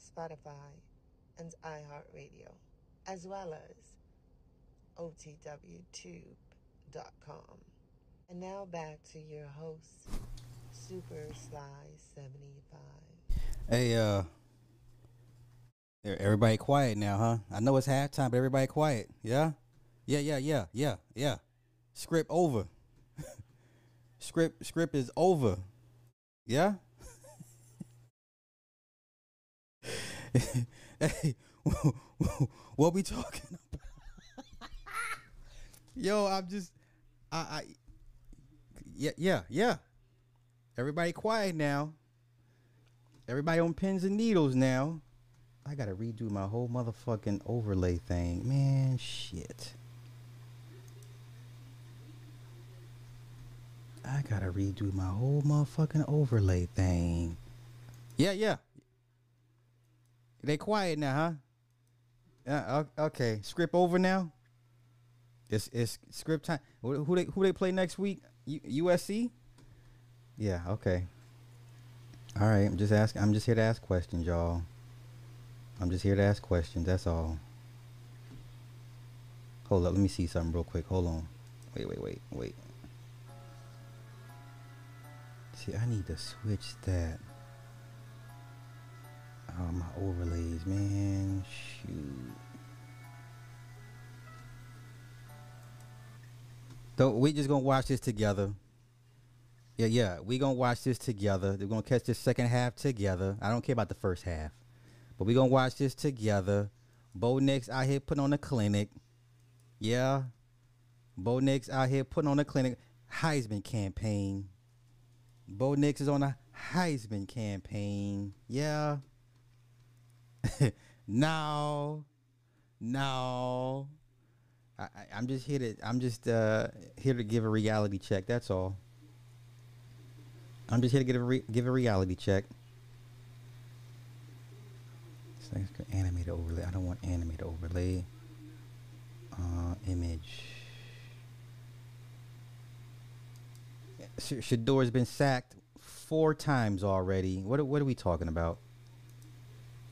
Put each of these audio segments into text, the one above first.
Spotify, and iHeartRadio, as well as OTWTube.com. And now back to your host, Super Sly 75. Hey, uh, everybody quiet now, huh? I know it's halftime, but everybody quiet. Yeah, yeah, yeah, yeah, yeah, yeah. Script over. script, script is over. Yeah. Hey, what we talking about? Yo, I'm just, I, I, yeah, yeah, yeah. Everybody quiet now. Everybody on pins and needles now. I gotta redo my whole motherfucking overlay thing. Man, shit. I gotta redo my whole motherfucking overlay thing. Yeah, yeah. They quiet now, huh? Uh, yeah, okay. Script over now. It's it's script time. Who who they who they play next week? U- USC. Yeah. Okay. All right. I'm just asking. I'm just here to ask questions, y'all. I'm just here to ask questions. That's all. Hold up. Let me see something real quick. Hold on. Wait. Wait. Wait. Wait. See, I need to switch that. Oh, my overlays, man. Shoot. So we just gonna watch this together. Yeah, yeah. We gonna watch this together. We're gonna catch this second half together. I don't care about the first half, but we gonna watch this together. Bo Nix out here putting on a clinic. Yeah. Bo Nix out here putting on a clinic. Heisman campaign. Bo Nix is on a Heisman campaign. Yeah. no. No. I, I'm just here to I'm just uh here to give a reality check. That's all. I'm just here to give a re- give a reality check. Select animated overlay. I don't want animated overlay. Uh, image. Sh- Shedeur's been sacked four times already. What what are we talking about?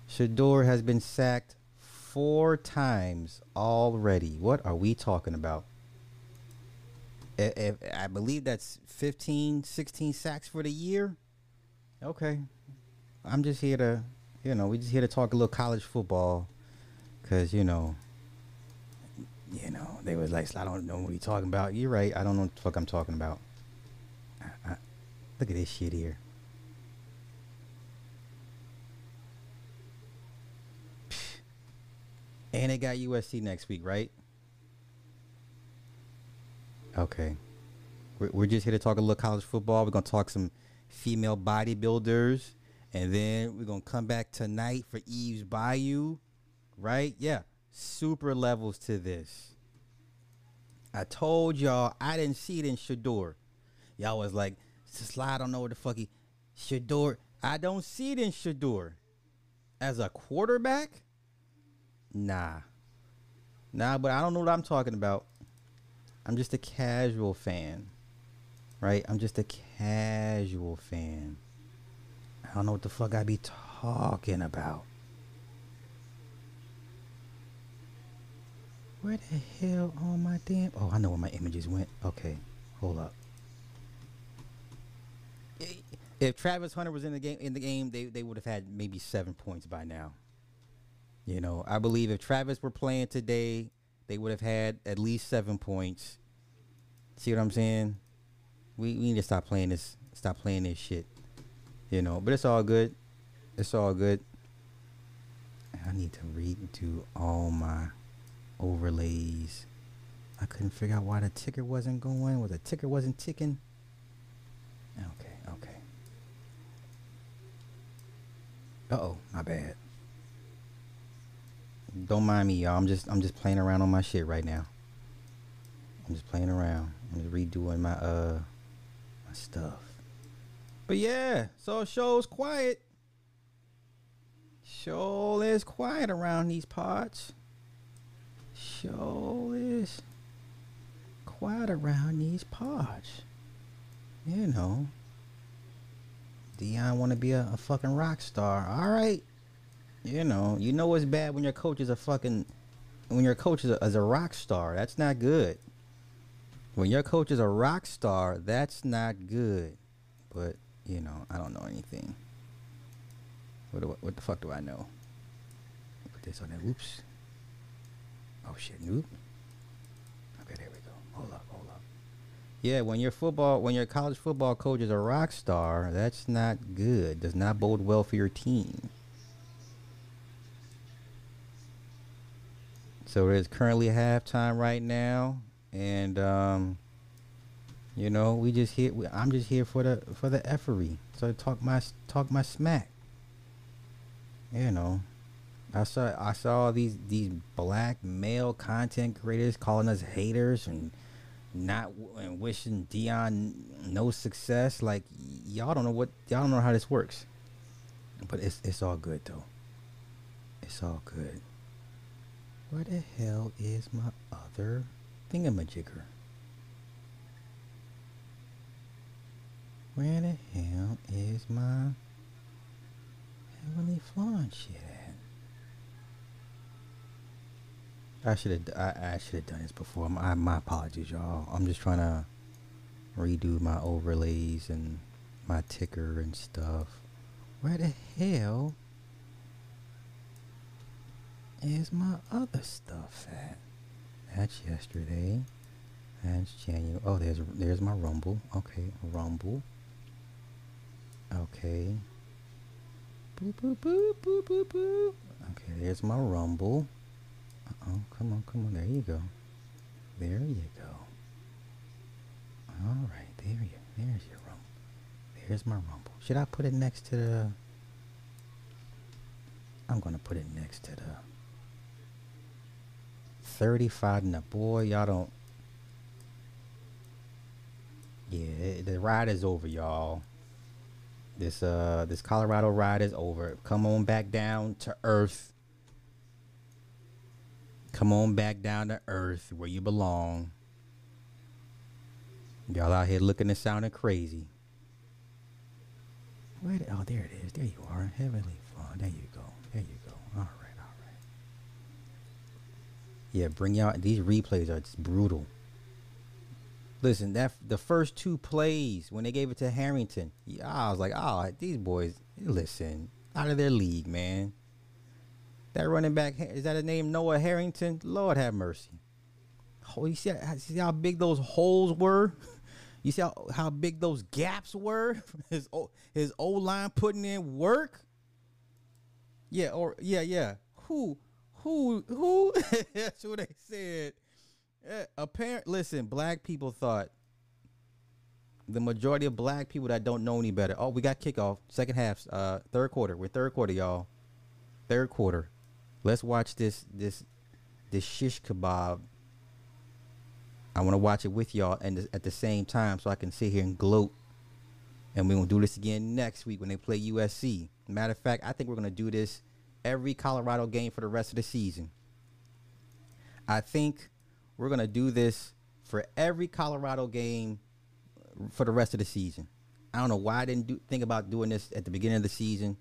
Shedeur has been sacked four times already. What are we talking about? I- believe that's 15, 16 sacks for the year. Okay. I'm just here to, you know, we're just here to talk a little college football. Cause you know, you know, they was like, I don't know what he talking about. You're right. I don't know what the fuck I'm talking about. I, I, look at this shit here. And they got USC next week, right? Okay. We're, we're just here to talk a little college football. We're going to talk some female bodybuilders. And then we're going to come back tonight for Eve's Bayou, right? Yeah. Super levels to this. I told y'all I didn't see it in Shedeur. Y'all was like, Slide, I don't know what the fuck he. Shedeur. I don't see it in Shedeur. As a quarterback? Nah. Nah, but I don't know what I'm talking about. I'm just a casual fan. Right? I'm just a casual fan. I don't know what the fuck I be talking about. Where the hell on my damn Oh, I know where my images went. Okay. Hold up. If Travis Hunter was in the game in the game, they, they would have had maybe seven points by now. You know, I believe if Travis were playing today, they would have had at least seven points. See what I'm saying? We, we need to stop playing this. Stop playing this shit. You know, but it's all good. It's all good. I need to redo all my overlays. I couldn't figure out why the ticker wasn't going. Or the ticker wasn't ticking. Okay, okay. Uh oh, my bad. Don't mind me, y'all. I'm just I'm just playing around on my shit right now. I'm just playing around. I'm just redoing my uh my stuff. But yeah, so show's quiet. Show is quiet around these parts. Show is quiet around these parts. You know. Deion want to be a, a fucking rock star. All right. You know, you know it's bad when your coach is a fucking when your coach is a, is a rock star. That's not good. When your coach is a rock star, that's not good. But you know, I don't know anything. What do, what the fuck do I know? Put this on there. Oops. Oh shit. Nope. Okay, there we go. Hold up. Hold up. Yeah, when your football, when your college football coach is a rock star, that's not good. Does not bode well for your team. So it's currently halftime right now, and um, you know we just here. We, I'm just here for the for the effery. So talk my talk my smack. You know, I saw I saw these these black male content creators calling us haters and not and wishing Deion no success. Like y'all don't know what y'all don't know how this works. But it's it's all good though. It's all good. Where the hell is my other thingamajigger? Where the hell is my Heavenly Flan shit at? I should have I, I should have done this before. My my apologies, y'all. I'm just trying to redo my overlays and my ticker and stuff. Where the hell is my other stuff at? That's yesterday. That's January. Oh, there's there's my Rumble. Okay, Rumble. Okay. Boop boop boop boop boop boop. Okay, there's my Rumble. Uh oh, come on, come on. There you go. There you go. All right, there you. There's your Rumble. There's my Rumble. Should I put it next to the? I'm gonna put it next to the 35 and a boy, y'all don't. Yeah, the ride is over, y'all. This uh, this Colorado ride is over. Come on back down to earth. Come on back down to earth where you belong. Y'all out here looking and sounding crazy. The, oh, there it is. There you are. Heavenly Father. There you go. There you go. All right. Yeah, bring out these replays are just brutal. Listen, that the first two plays when they gave it to Harrington, yeah, I was like, oh, these boys, listen, out of their league, man. That running back is that a name Noah Harrington? Lord have mercy. Oh, you see, see how big those holes were? You see how, how big those gaps were? His his old line putting in work. Yeah, or yeah, yeah. Who who who that's what they said. Yeah, apparent listen, black people thought the majority of black people that don't know any better. Oh, we got kickoff, second half, uh, third quarter. We're third quarter, y'all. Third quarter. Let's watch this this this shish kebab. I want to watch it with y'all and at the same time so I can sit here and gloat. And we're gonna do this again next week when they play USC. Matter of fact, I think we're gonna do this every Colorado game for the rest of the season. I think we're going to do this for every Colorado game for the rest of the season. I don't know why I didn't do, think about doing this at the beginning of the season.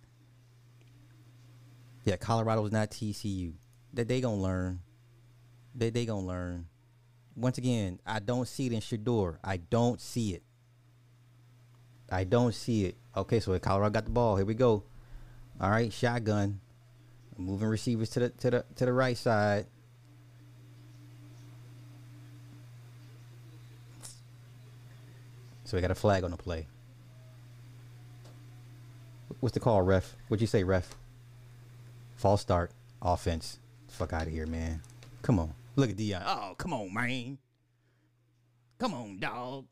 Yeah, Colorado's not TCU. That they gonna learn. That they gonna learn. Once again, I don't see it in Shedeur. I don't see it. I don't see it. Okay, so Colorado got the ball. Here we go. All right, shotgun. Moving receivers to the to the to the right side. So we got a flag on the play. What's the call, ref? What'd you say, ref? False start, offense. Fuck out of here, man. Come on. Look at Deion. Oh, come on, man. Come on, dog.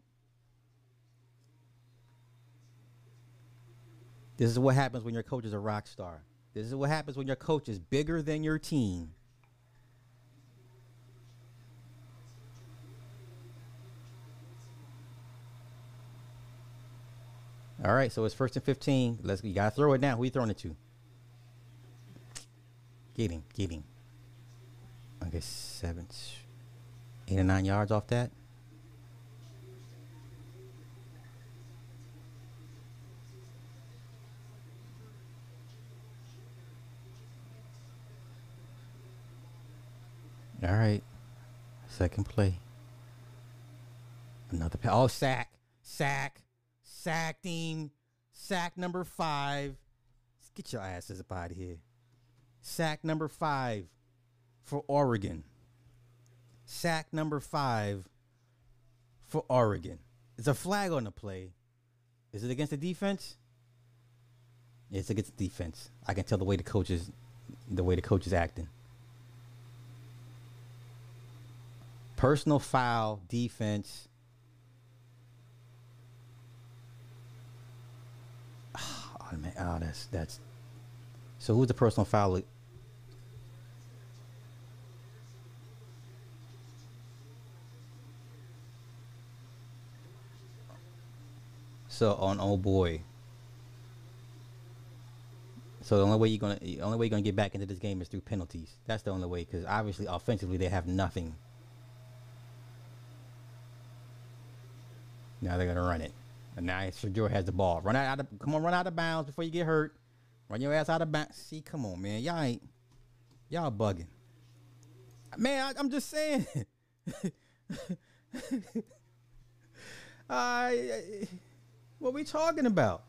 This is what happens when your coach is a rock star. This is what happens when your coach is bigger than your team. All right, so it's first and fifteen. Let's you gotta throw it now. Who you throwing it to? Getting, getting. Okay, seven, eight or nine yards off that. All right. Second play. Another pa- oh sack, sack, sack team, sack number five. Let's get your asses up out of here. Sack number five for Oregon. Sack number five for Oregon. It's a flag on the play. Is it against the defense? It's against the defense. I can tell the way the coach is, the way the coach is acting. Personal foul, defense. Oh man, oh that's that's. So who's the personal foul? So on oh boy. So the only way you're gonna, the only way you're gonna get back into this game is through penalties. That's the only way, because obviously offensively they have nothing. Now they're gonna run it, and now Shedeur has the ball. Run out of, come on, run out of bounds before you get hurt. Run your ass out of bounds. See, come on, man, y'all ain't, y'all bugging. Man, I, am just saying. I, what we talking about?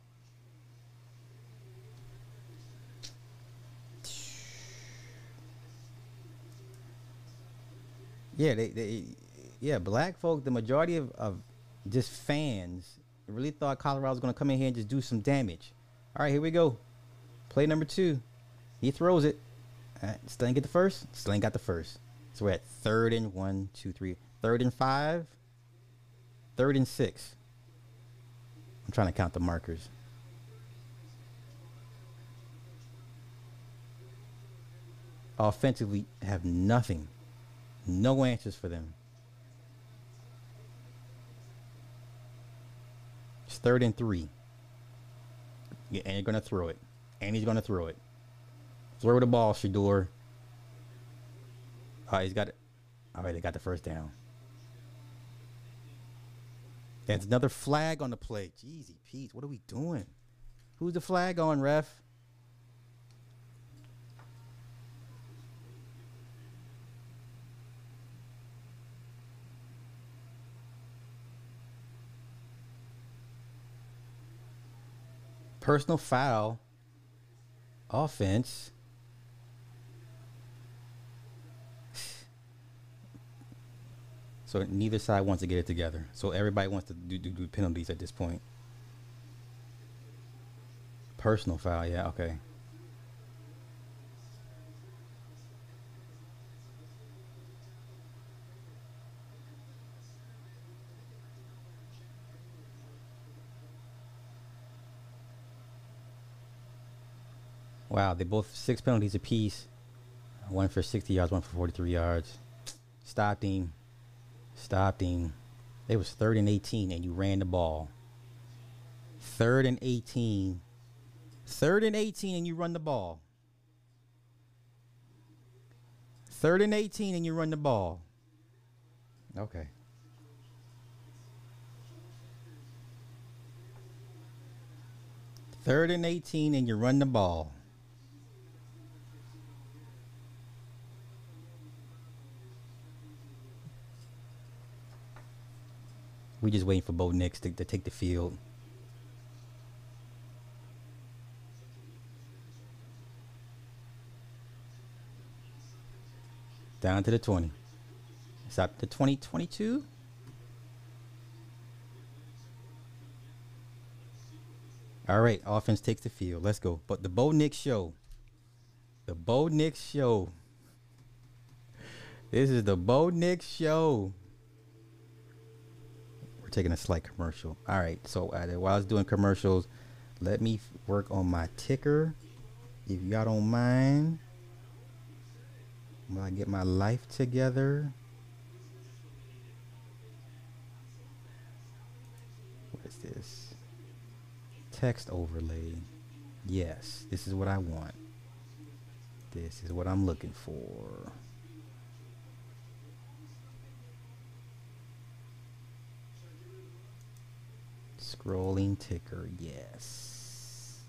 Yeah, they, they yeah, black folk, the majority of, of just fans really thought Colorado was going to come in here and just do some damage. All right, here we go. Play number two. He throws it. Uh, All right, still get the first. Still got the first. So we're at third and one, two, three. Third and five. Third and six. I'm trying to count the markers. Offensively, have nothing. No answers for them. Third and three. Yeah, and you're gonna throw it. And he's gonna throw it. Throw the ball. All right, he's got it. All right, they got the first down. That's another flag on the play. Jeezy Pete, what are we doing? Who's the flag on, ref? Personal foul. Offense. So neither side wants to get it together. So everybody wants to do, do, do penalties at this point. Personal foul, yeah, okay. Wow, they both six penalties apiece. One for 60 yards, one for 43 yards. Stopped him. Stopped him. It was third and 18, and you ran the ball. Third and 18. Third and 18, and you run the ball. Third and 18, and you run the ball. Okay. Third and 18, and you run the ball. We just waiting for Bo Nix to, to take the field. Down to the 20. It's up to 2022. All right, offense takes the field. Let's go. But the Bo Nix show. The Bo Nix show. This is the Bo Nix show taking a slight commercial. All right, so uh, while I was doing commercials, let me work on my ticker. If y'all don't mind, while I get my life together. What is this? text overlay. Yes, this is what I want. This is what I'm looking for. Scrolling ticker, yes.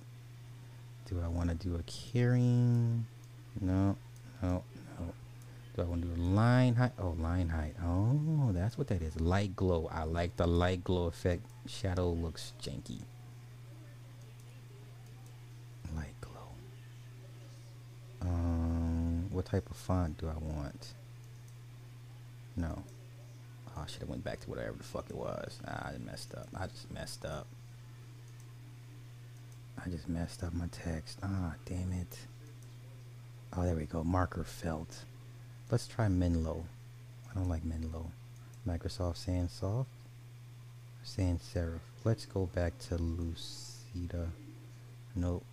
Do I want to do a kerning? No, no, no. Do I want to do line height? Oh, line height. Oh, that's what that is. Light glow. I like the light glow effect. Shadow looks janky. Light glow. Um, what type of font do I want? No. Oh, I should have went back to whatever the fuck it was. Ah, I messed up. I just messed up. I just messed up my text. Ah, damn it. Oh, there we go. Marker felt. Let's try Menlo. I don't like Menlo. Microsoft Sans Soft. Sans Serif. Let's go back to Lucida. Nope.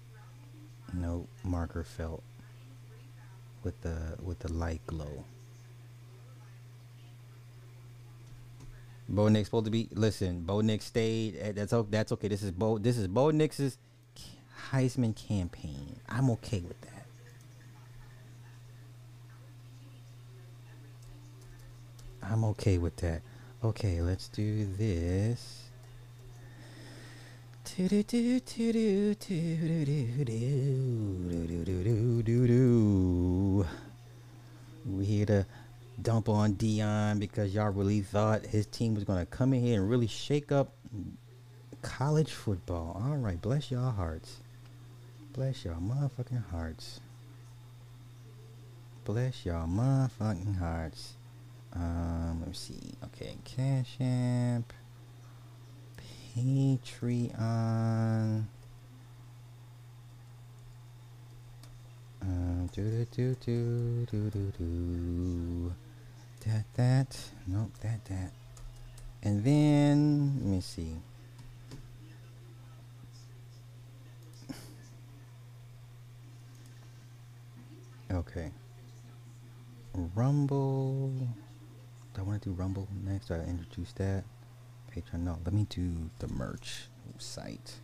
Nope. Marker felt. With the with the light glow. Bo Nix's supposed to be. Listen, Bo Nix stayed. That's o- that's okay. This is Bo. This is Bo Nix's Heisman campaign. I'm okay with that. I'm okay with that. Okay, let's do this. We here to dump on Deion because y'all really thought his team was gonna come in here and really shake up college football. All right, bless y'all hearts. Bless y'all motherfucking hearts. Bless y'all motherfucking hearts. Um, let me see. Okay, Cash App, Patreon. Um, do do do do do do do. That that. Nope, that that. And then let me see. Okay. Rumble. Do I want to do Rumble next? Do I introduce that? Patreon. No, let me do the merch site.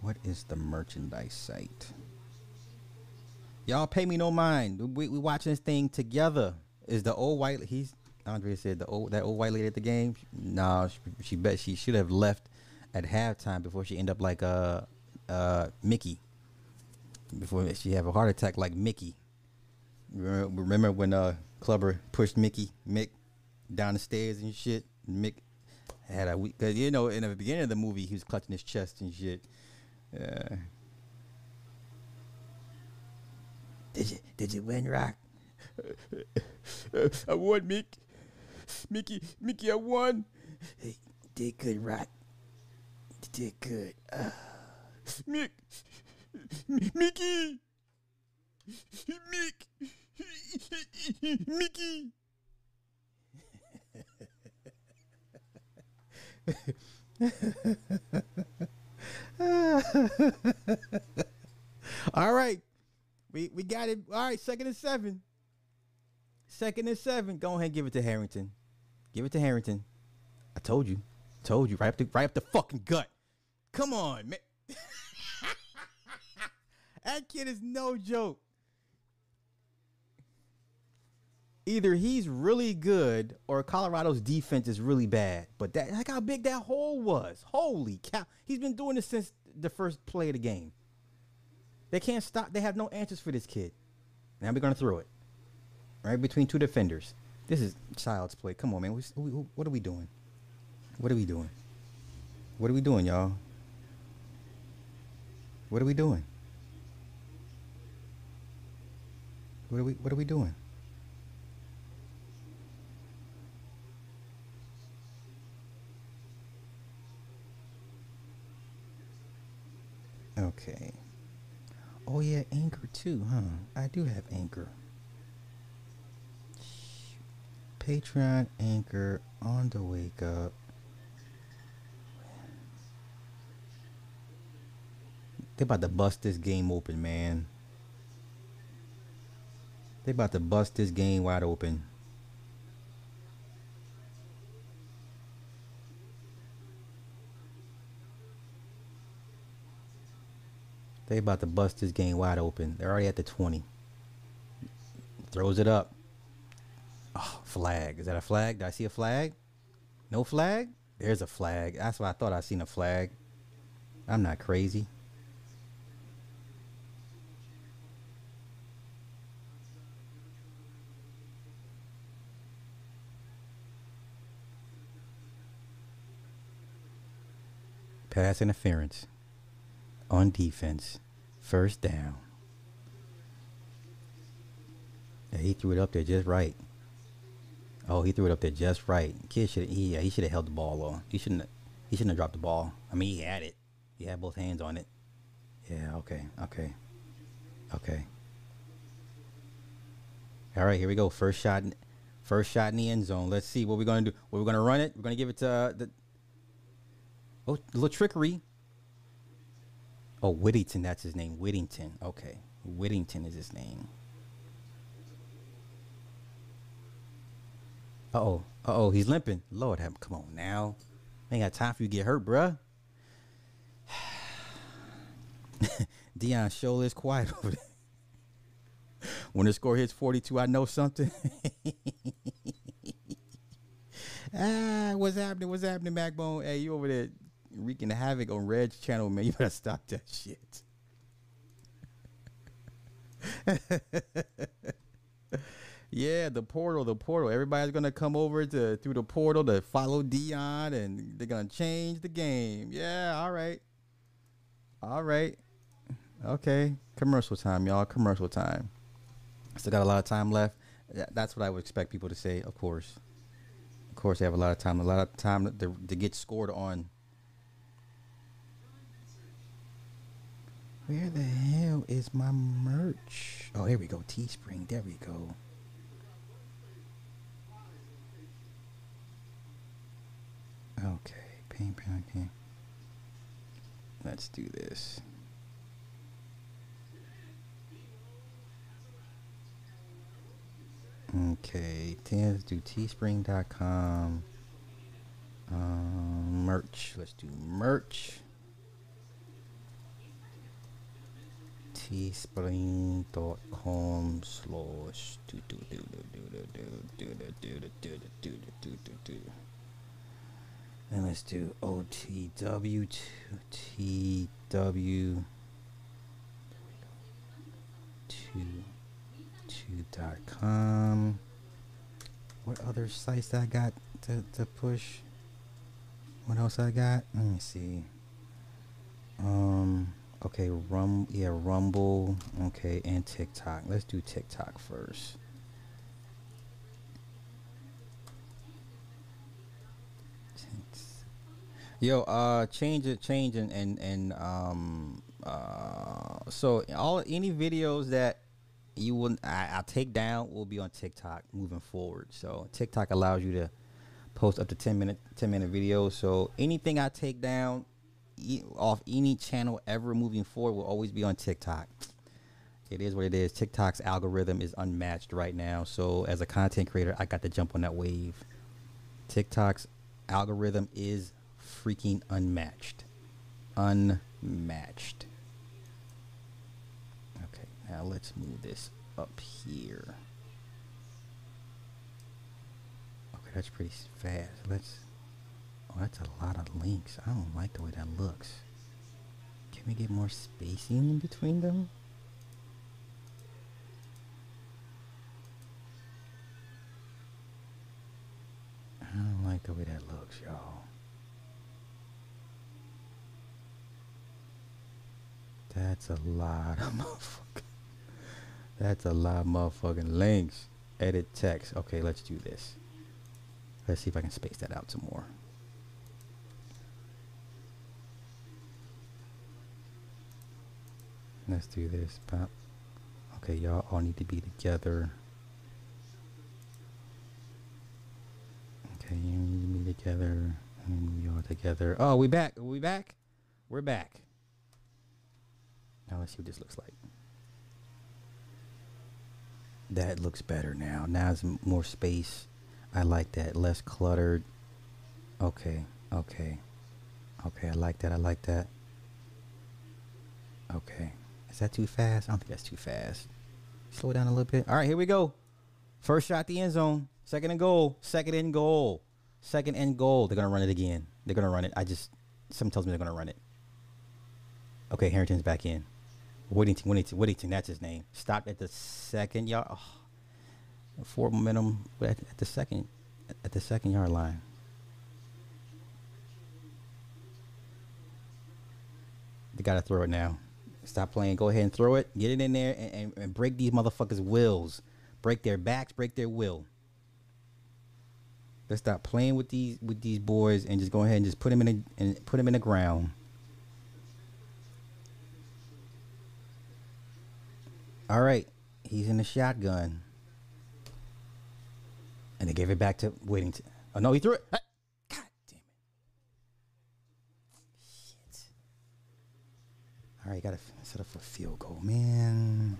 What is the merchandise site? Y'all pay me no mind. We we watching this thing together. Is the old white? He's Andre said the old that old white lady at the game. Nah, she, she bet she should have left at halftime before she end up like uh uh Mickey. Before she have a heart attack like Mickey. Remember, remember when uh Clubber pushed Mickey Mick down the stairs and shit? Mick had a week because you know in the beginning of the movie he was clutching his chest and shit. Uh, did you did you win, Rock? I won, Mick. Mickey, Mickey, I won. Hey, did good, Rock. Did good. Uh. Mick, Mickey, Mick, Mickey. All right. We we got it. All right, second and seven. Second and seven. Go ahead and give it to Harrington. Give it to Harrington. I told you. Told you. Right up the right up the fucking gut. Come on, man. that kid is no joke. Either he's really good or Colorado's defense is really bad. But that like how big that hole was. Holy cow. He's been doing this since the first play of the game. They can't stop. They have no answers for this kid. Now we're gonna throw it right between two defenders. This is child's play. Come on, man. What are we doing? What are we doing? What are we doing, y'all? What are we doing? What are we What are we doing? Okay. Oh yeah, Anchor too, huh? I do have Anchor. Patreon, Anchor, on the wake up. They about to bust this game open, man. They about to bust this game wide open. They about to bust this game wide open. They're already at the 20. Throws it up. Oh, flag. Is that a flag? Did I see a flag? No flag? There's a flag. That's why I thought I seen a flag. I'm not crazy. Pass interference on defense. First down. Yeah, he threw it up there just right. Oh, he threw it up there just right. Kid should he yeah, he should have held the ball though. He shouldn't he shouldn't have dropped the ball. I mean he had it. He had both hands on it. Yeah, okay, okay. Okay. All right, here we go. First shot first shot in the end zone. Let's see what we're gonna do. We're gonna run it. We're gonna give it to uh, the Oh, a little trickery. Oh, Whittington, that's his name. Whittington. Okay. Whittington is his name. Uh oh. Uh oh, he's limping. Lord have come on now. Ain't got time for you to get hurt, bruh. Deion show is quiet over there. When the score hits 42, I know something. ah, what's happening? What's happening, Backbone? Hey, you over there wreaking havoc on Red's channel, man. You better stop that shit. Yeah, the portal, the portal. Everybody's gonna come over to through the portal to follow Deion, and they're gonna change the game. Yeah, all right, all right, okay. Commercial time, y'all. Commercial time. Still got a lot of time left. That's what I would expect people to say. Of course, of course, they have a lot of time. A lot of time to, to get scored on Where the hell is my merch? Oh, here we go. Teespring. There we go. Okay. Paint packing. Let's do this. Okay. Let's do teespring.com. Um, merch. Let's do merch. teespring.com slash do do do do do do do do do do do do do do do and let's do OTW TW two two dot com. What other sites I got to, to push? What else I got? Let me see. Um Okay, Rum, yeah, Rumble. Okay, and TikTok. Let's do TikTok first. Yo, uh, change it, change and and and um, uh, so all any videos that you will I, I'll take down will be on TikTok moving forward. So TikTok allows you to post up to ten minute ten minute videos. So anything I take down off any channel ever moving forward will always be on TikTok. It is what it is. TikTok's algorithm is unmatched right now. So as a content creator, I got to jump on that wave. TikTok's algorithm is freaking unmatched. Unmatched. Okay, now let's move this up here. Okay, that's pretty fast. Let's Oh, that's a lot of links. I don't like the way that looks. Can we get more spacing in between them? I don't like the way that looks, y'all. That's a lot of motherfucking. That's a lot of motherfucking links. Edit text. Okay, let's do this. Let's see if I can space that out some more. Let's do this. Pop. Okay, y'all all need to be together. Okay, you need to be together. And we all together. Oh, we back. Are we back? We're back. Now let's see what this looks like. That looks better now. Now it's more space. I like that. Less cluttered. Okay. Okay. Okay, I like that. I like that. Okay. Is that too fast? I don't think that's too fast. Slow down a little bit. All right, here we go. First shot, the end zone. Second and goal. Second and goal. Second and goal. They're gonna run it again. They're gonna run it. I just something tells me they're gonna run it. Okay, Harrington's back in. Whittington, Whittington, Whittington. That's his name. Stopped at the second yard. Oh, forward momentum at, at the second at the second yard line. They gotta throw it now. Stop playing. Go ahead and throw it. Get it in there and, and, and break these motherfuckers' wills. Break their backs. Break their will. Let's stop playing with these with these boys and just go ahead and just put them in and put them in the ground. All right, he's in the shotgun, and they gave it back to Whittington. Oh no, he threw it. God damn it! Shit. All right, gotta set up for a field goal, man.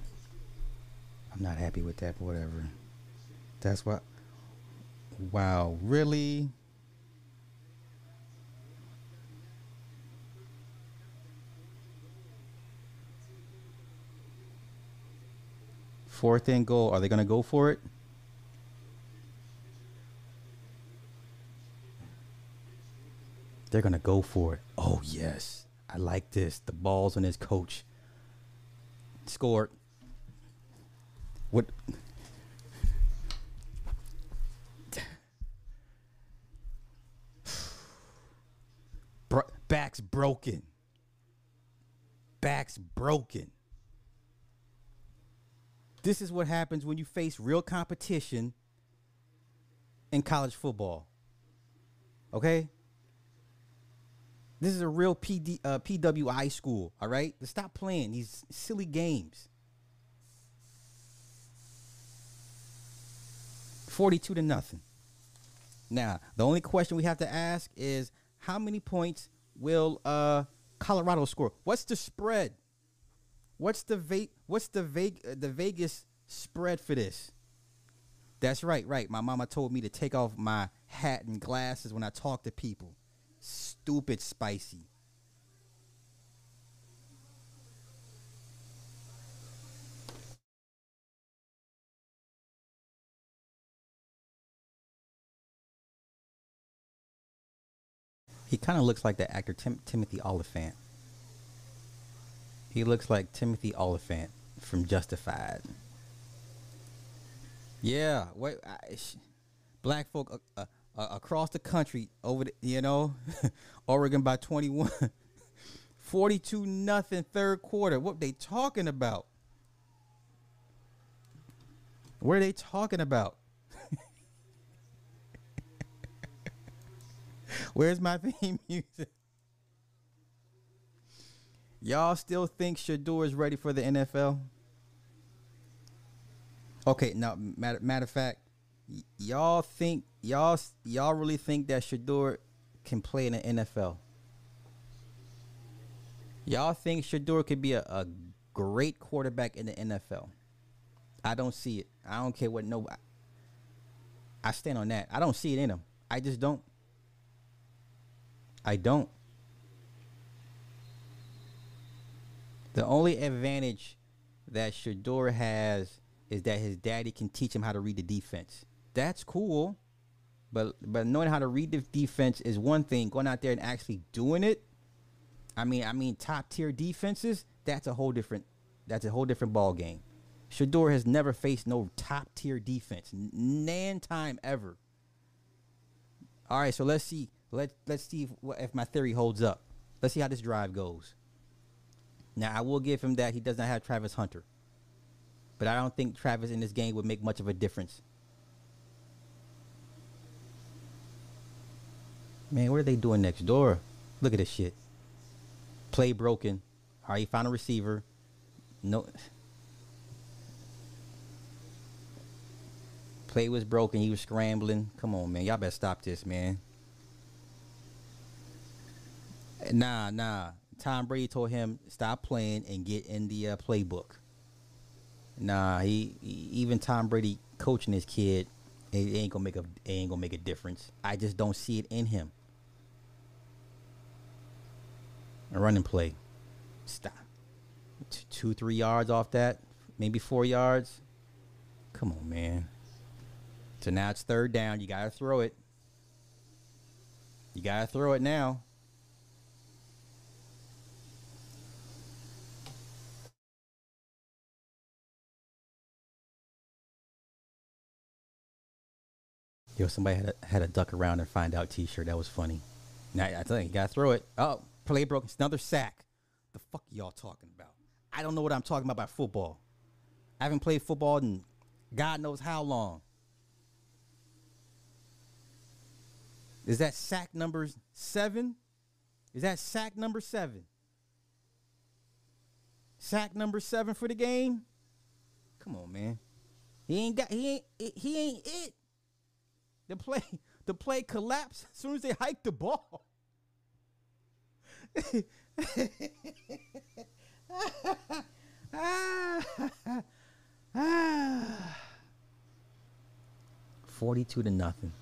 I'm not happy with that, but whatever. That's what. Wow, really? Fourth and goal. Are they going to go for it? They're going to go for it. Oh, yes. I like this. The ball's on his coach. Scored. What? Bro- back's broken. Back's broken. This is what happens when you face real competition in college football. Okay? This is a real PD, uh, PWI school, all right? To stop playing these silly games. 42 to nothing. Now, the only question we have to ask is how many points will uh, Colorado score? What's the spread? What's the Ve- what's the Ve- the Vegas spread for this? That's right, right. My mama told me to take off my hat and glasses when I talk to people. Stupid spicy. He kind of looks like the actor Tim- Timothy Olyphant. He looks like Timothy Olyphant from Justified. Yeah, wait, I, sh- black folk uh, uh, uh, across the country over the, you know, Oregon by 21. 42 nothing third quarter. What they talking about? What are they talking about? Where's my theme music? Y'all still think Shedeur is ready for the NFL? Okay, now matter, matter of fact, y- y'all think y'all y'all really think that Shedeur can play in the NFL? Y'all think Shedeur could be a, a great quarterback in the NFL? I don't see it. I don't care what no. I stand on that. I don't see it in him. I just don't. I don't. The only advantage that Shedeur has is that his daddy can teach him how to read the defense. That's cool. But but knowing how to read the defense is one thing. Going out there and actually doing it, I mean, I mean top tier defenses, that's a whole different that's a whole different ball game. Shedeur has never faced no top tier defense. Nan time ever. All right, so let's see. Let let's see if, if my theory holds up. Let's see how this drive goes. Now I will give him that he does not have Travis Hunter, but I don't think Travis in this game would make much of a difference. Man, what are they doing next door? Look at this shit. Play broken. All right, you found a receiver. No. Play was broken. He was scrambling. Come on, man. Y'all better stop this, man. Nah, nah. Tom Brady told him stop playing and get in the uh, playbook. Nah, he, he- even Tom Brady coaching his kid, it ain't gonna make a it ain't gonna make a difference. I just don't see it in him. A running play. Stop. t- two, three yards off that, maybe four yards. Come on, man. So now it's third down. You gotta throw it. You gotta throw it now. Yo, somebody had a, had a duck around and find out T-shirt. That was funny. Now I tell you, you gotta throw it. Oh, play broke. It's another sack. The fuck y'all talking about? I don't know what I'm talking about by football. I haven't played football in God knows how long. Is that sack number seven? Is that sack number seven? Sack number seven for the game? Come on, man. He ain't got he ain't he ain't it. The play the play collapsed as soon as they hiked the ball. Forty-two to nothing.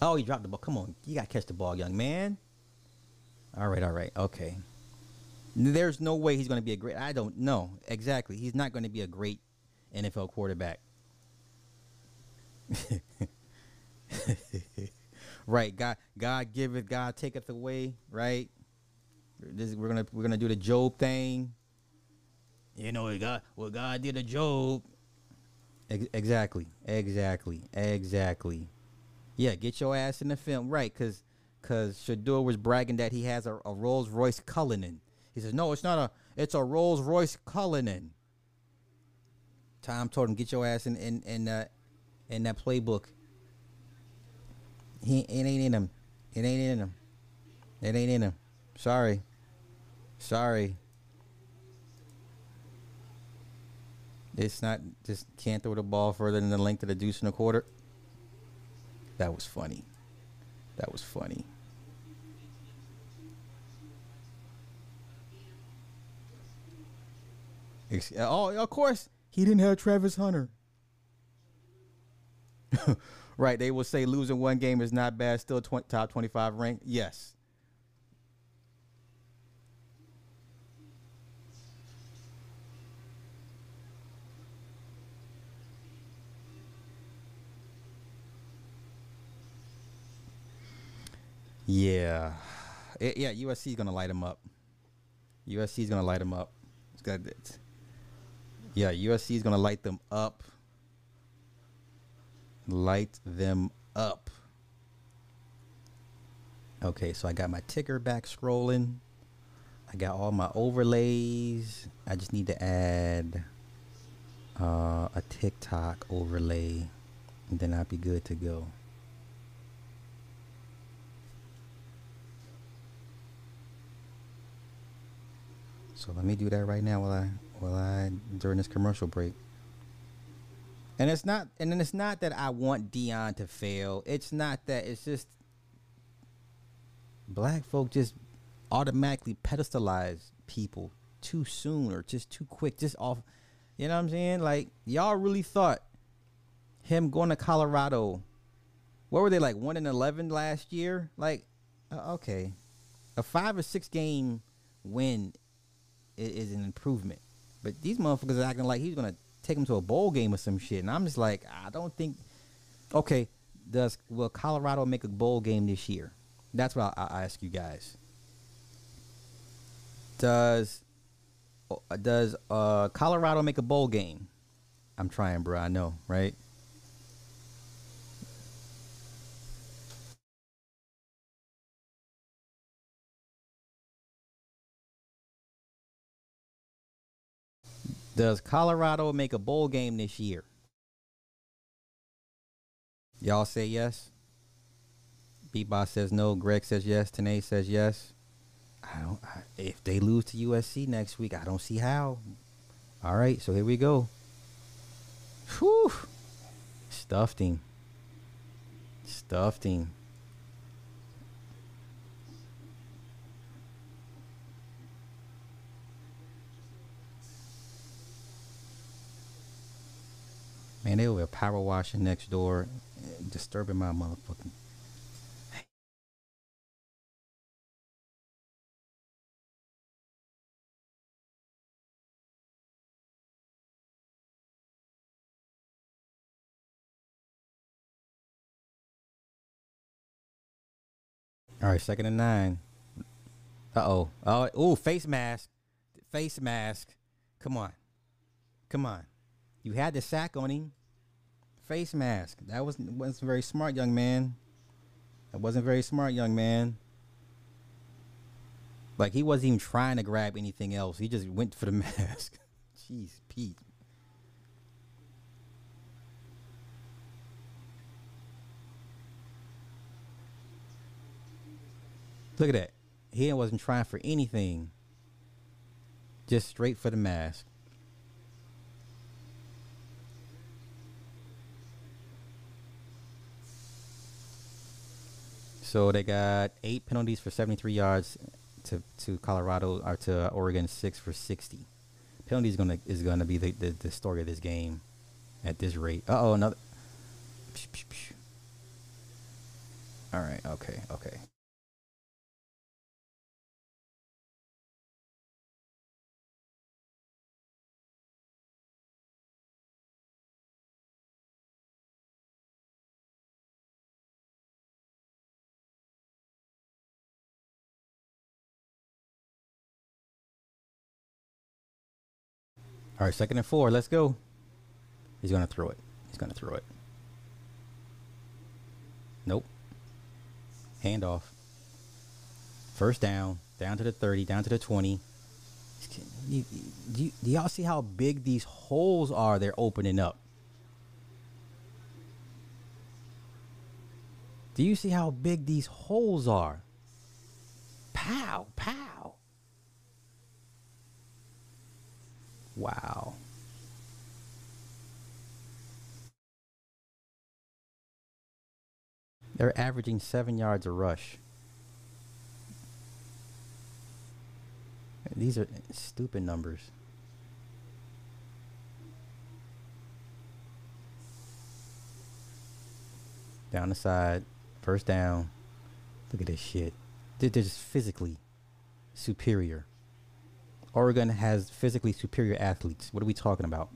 Oh, he dropped the ball. Come on, you gotta catch the ball, young man. All right, all right, okay. There's no way he's going to be a great. I don't know exactly. He's not going to be a great NFL quarterback. right, God, God giveth, God taketh away. Right. This, we're gonna we're gonna do the Job thing. You know what God what God did a Job. Ex- exactly, exactly, exactly. Yeah, get your ass in the film, right? Because because Shedeur was bragging that he has a, a Rolls Royce Cullinan. He says, "No, it's not a. It's a Rolls Royce Cullinan." Tom told him, "Get your ass in in in, uh, in that playbook." He it ain't in him. It ain't in him. It ain't in him. Sorry. Sorry. It's not just can't throw the ball further than the length of the deuce and a quarter. That was funny. That was funny. Oh, of course, he didn't have Travis Hunter. right, they will say losing one game is not bad, still top 25 rank. Yes. Yeah. It, yeah, USC is going to light them up. USC is going to light them up. It's got yeah, USC is going to light them up. Light them up. Okay, so I got my ticker back scrolling. I got all my overlays. I just need to add uh, a TikTok overlay, and then I'll be good to go. So let me do that right now while I while I during this commercial break. And it's not and then it's not that I want Deion to fail. It's not that it's just black folk just automatically pedestalize people too soon or just too quick, just off you know what I'm saying? Like y'all really thought him going to Colorado what were they like 1 in 11 last year? Like uh, okay. A 5 or 6 game win is, an improvement. But these motherfuckers are acting like he's gonna take them to a bowl game or some shit, and I'm just like, I don't think. Okay, does will Colorado make a bowl game this year? That's what I, I ask you guys. Does uh, does uh, Colorado make a bowl game? I'm trying, bro. I know, right? Does Colorado make a bowl game this year? Y'all say yes. Beatbox says no. Greg says yes. Tanae says yes. I don't. I, if they lose to USC next week, I don't see how. All right, so here we go. Whew. Stuffed him. Stuffed him. Man, they were power washing next door, disturbing my motherfucking. All right, second and nine. Uh oh. Oh, ooh, face mask. Face mask. Come on. Come on. You had the sack on him. Face mask. That wasn't wasn't very smart, young man. That wasn't very smart, young man. Like he wasn't even trying to grab anything else. He just went for the mask. Jeez, Pete. Look at that. He wasn't trying for anything. Just straight for the mask. So they got eight penalties for 73 yards to, to Colorado or to Oregon, six for 60. Penalty is gonna is gonna be the, the, the story of this game at this rate. Uh oh, another. All right. Okay. Okay. All right, second and four. Let's go. He's going to throw it. He's going to throw it. Nope. Handoff. First down. Down to the 30. Down to the 20. Do, do, do y'all see how big these holes are they're opening up? Do you see how big these holes are? Pow, pow. Wow. They're averaging seven yards a rush. These are stupid numbers. Down the side, first down. Look at this shit. They're just physically superior. Oregon has physically superior athletes. What are we talking about?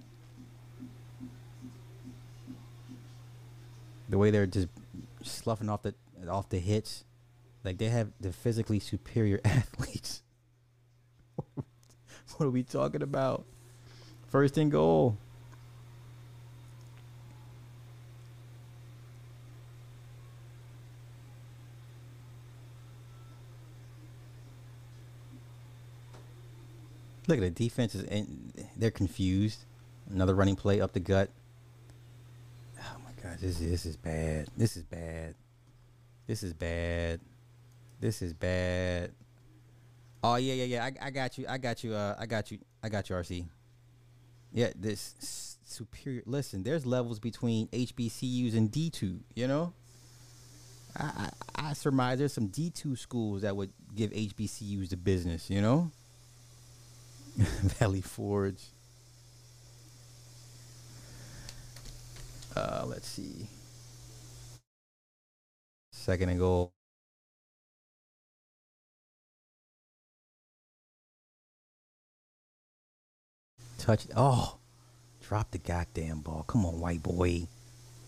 The way they're just sloughing off the off the hits, like they have the physically superior athletes. what are we talking about? First and goal. Look at the defense is and they're confused. Another running play up the gut. Oh my gosh, this this is bad. This is bad. This is bad. This is bad. Oh yeah, yeah, yeah. I, I got you. I got you. Uh, I got you. I got you. RC. Yeah, this superior. Listen, there's levels between HBCUs and D two. You know. I, I, I surmise there's some D two schools that would give HBCUs the business. You know. Valley Forge. Uh, let's see. Second and goal. Touch. Oh, drop the goddamn ball. Come on, white boy.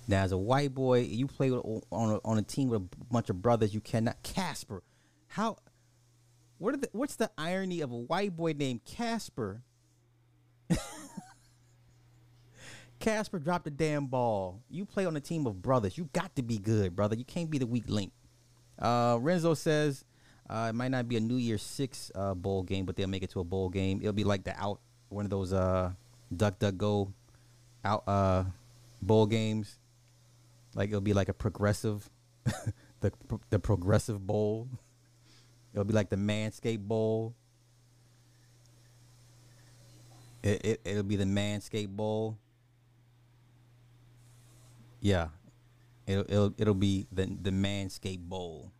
Now, as a white boy, you play with, on a, on a team with a bunch of brothers. You cannot. Casper, how what the, what's the irony of a white boy named Casper? Casper dropped the damn ball. You play on a team of brothers. You got to be good, brother. You can't be the weak link. Uh, Renzo says uh, it might not be a New Year's Six uh, bowl game, but they'll make it to a bowl game. It'll be like the out one of those uh, duck duck go out uh, bowl games. Like it'll be like a progressive, the the progressive bowl. It'll be like the Manscaped Bowl. It, it it'll be the Manscaped Bowl. Yeah, it'll it'll it'll be the the Manscaped Bowl.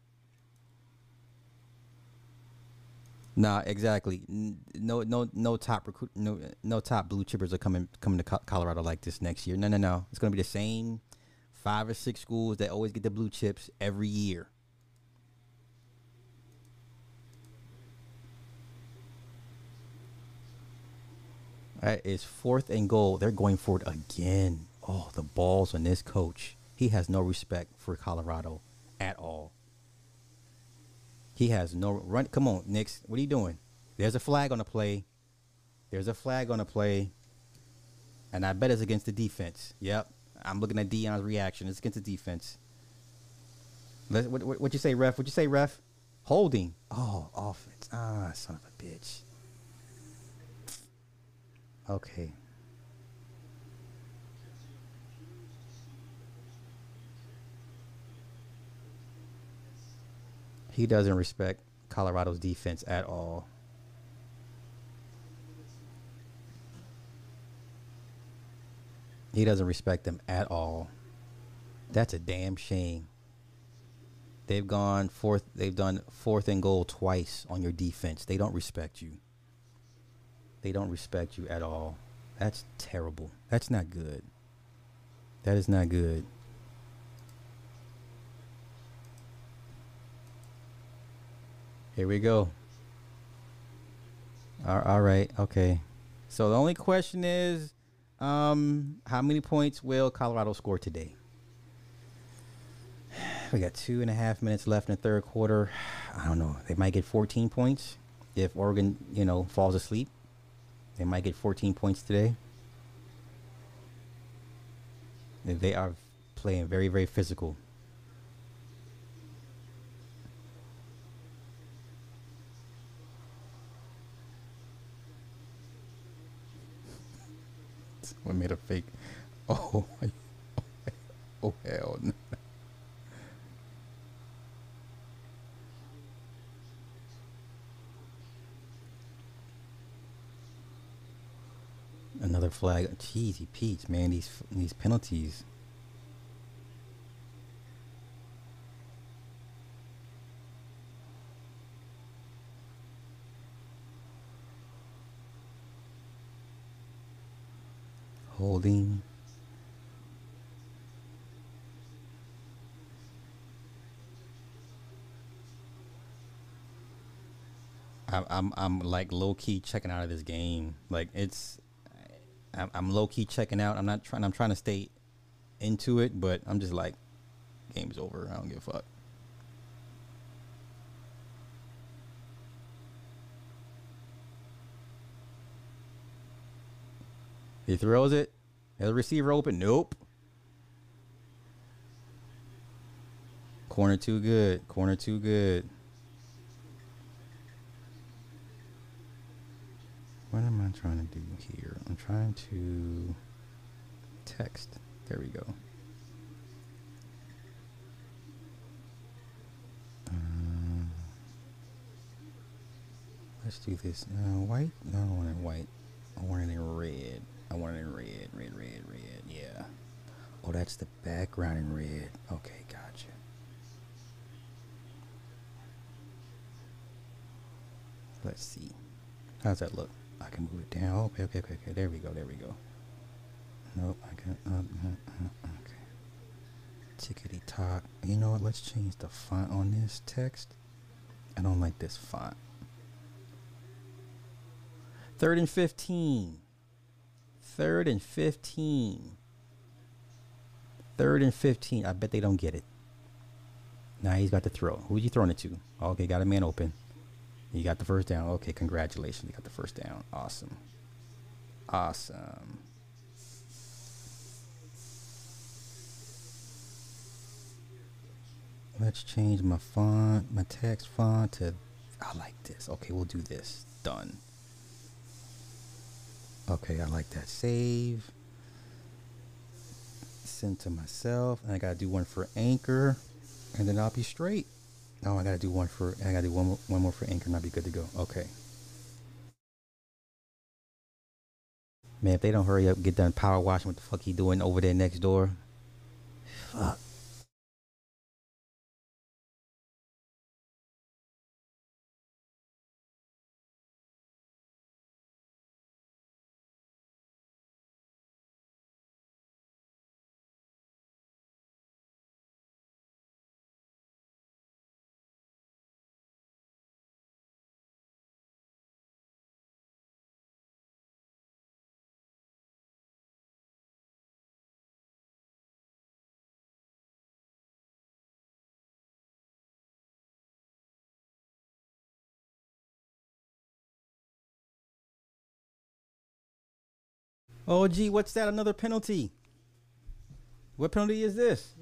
Nah, exactly. No, no, no top recruit, no, no top blue chippers are coming coming to Colorado like this next year. No, no, no. It's gonna be the same five or six schools that always get the blue chips every year. Right, it's fourth and goal. They're going for it again. Oh, the balls on this coach. He has no respect for Colorado at all. He has no run. Come on, Nix. What are you doing? There's a flag on the play. There's a flag on the play. And I bet it's against the defense. Yep. I'm looking at Deion's reaction. It's against the defense. What, what, what you say, ref? What you say, ref? Holding. Oh, offense. Ah, son of a bitch. Okay. He doesn't respect Colorado's defense at all. He doesn't respect them at all. That's a damn shame. They've gone fourth. They've done fourth and goal twice on your defense. They don't respect you. They don't respect you at all. That's terrible. That's not good. That is not good. Here we go. All, right. Okay. So the only question is, um, how many points will Colorado score today? We got two and a half minutes left in the third quarter. I don't know. They might get 14 points if Oregon, you know, falls asleep. They might get 14 points today. They are playing very, very physical. Someone made a fake. Oh, oh hell no. Another flag. Cheesy Pete's, man. These these penalties. Holding. I'm I'm like low key checking out of this game. Like it's I'm, I'm low key checking out. I'm not trying. I'm trying to stay into it, but I'm just like, game's over. I don't give a fuck. He throws it. Has the receiver open? Nope. Corner too good. Corner too good. What am I trying to do here? I'm trying to text. There we go. Uh, let's do this. Uh, white? No, I don't want it white. I want it in red. I want it in red, red, red, red. Yeah. Oh, that's the background in red. Okay, gotcha. Let's see. How's that look? I can move it down. Okay, okay, okay, okay. There we go. There we go. Nope. I can. Uh, uh, uh, okay. Tickety tock. You know what? Let's change the font on this text. I don't like this font. Third and 15. Third and 15. Third and 15. I bet they don't get it. Now he's got to throw. Who you throwing it to? Okay, got a man open. You got the first down. Okay, congratulations. You got the first down. Awesome. Awesome. Let's change my font, my text font to I like this. Okay, we'll do this. Done. Okay, I like that. Save. Send to myself. And I gotta do one for anchor. And then I'll be straight. Oh, I gotta do one for. I gotta do one more, one more for anchor, and I'll be good to go. Okay. Man, if they don't hurry up, get done power washing, what the fuck he doing over there next door? Fuck. Oh, gee, what's that? Another penalty? What penalty is this?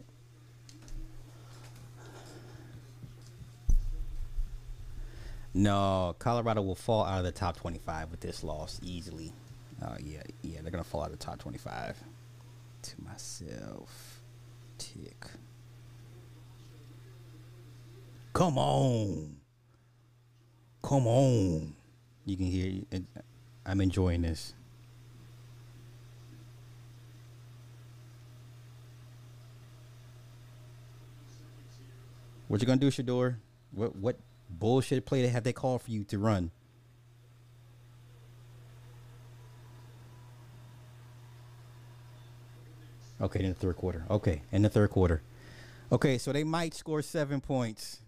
No, Colorado will fall out of the top 25 with this loss easily. Oh, yeah, yeah, they're going to fall out of the top 25. To myself, tick. Come on. Come on. You can hear. I'm enjoying this. What you gonna do, Shedeur? What what bullshit play have they called for you to run? Okay, in the third quarter. Okay, in the third quarter. Okay, so they might score seven points.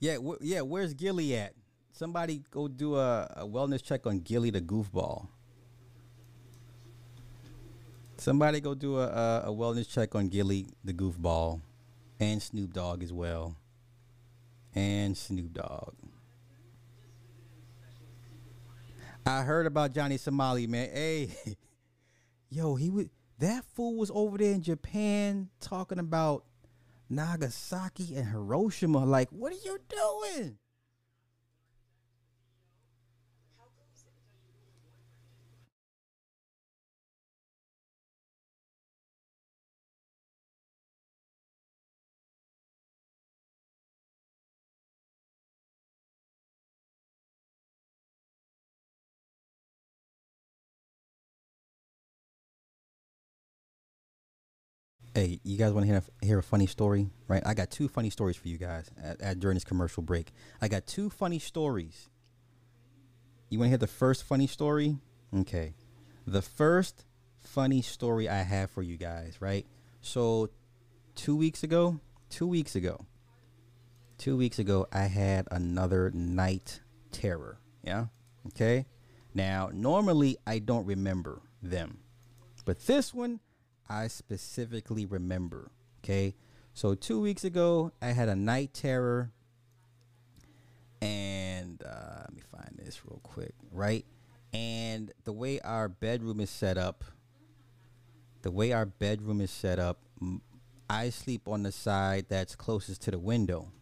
Yeah, wh- yeah. Where's Gilly at? Somebody go do a, a wellness check on Gilly the goofball. Somebody go do a, a, a wellness check on Gilly the goofball, and Snoop Dogg as well, and Snoop Dogg. I heard about Johnny Somali, man. Hey, yo, he was that fool was over there in Japan talking about Nagasaki and Hiroshima. Like, what are you doing? Hey, you guys want to hear a, hear a funny story, right? I got two funny stories for you guys at, at during this commercial break. I got two funny stories. You want to hear the first funny story? Okay. The first funny story I have for you guys, right? So, two weeks ago, two weeks ago, two weeks ago, I had another night terror. Yeah. Okay. Now, normally I don't remember them, but this one I specifically remember. Okay. So two weeks ago, I had a night terror. And uh, let me find this real quick. Right. And the way our bedroom is set up, the way our bedroom is set up, I sleep on the side that's closest to the window.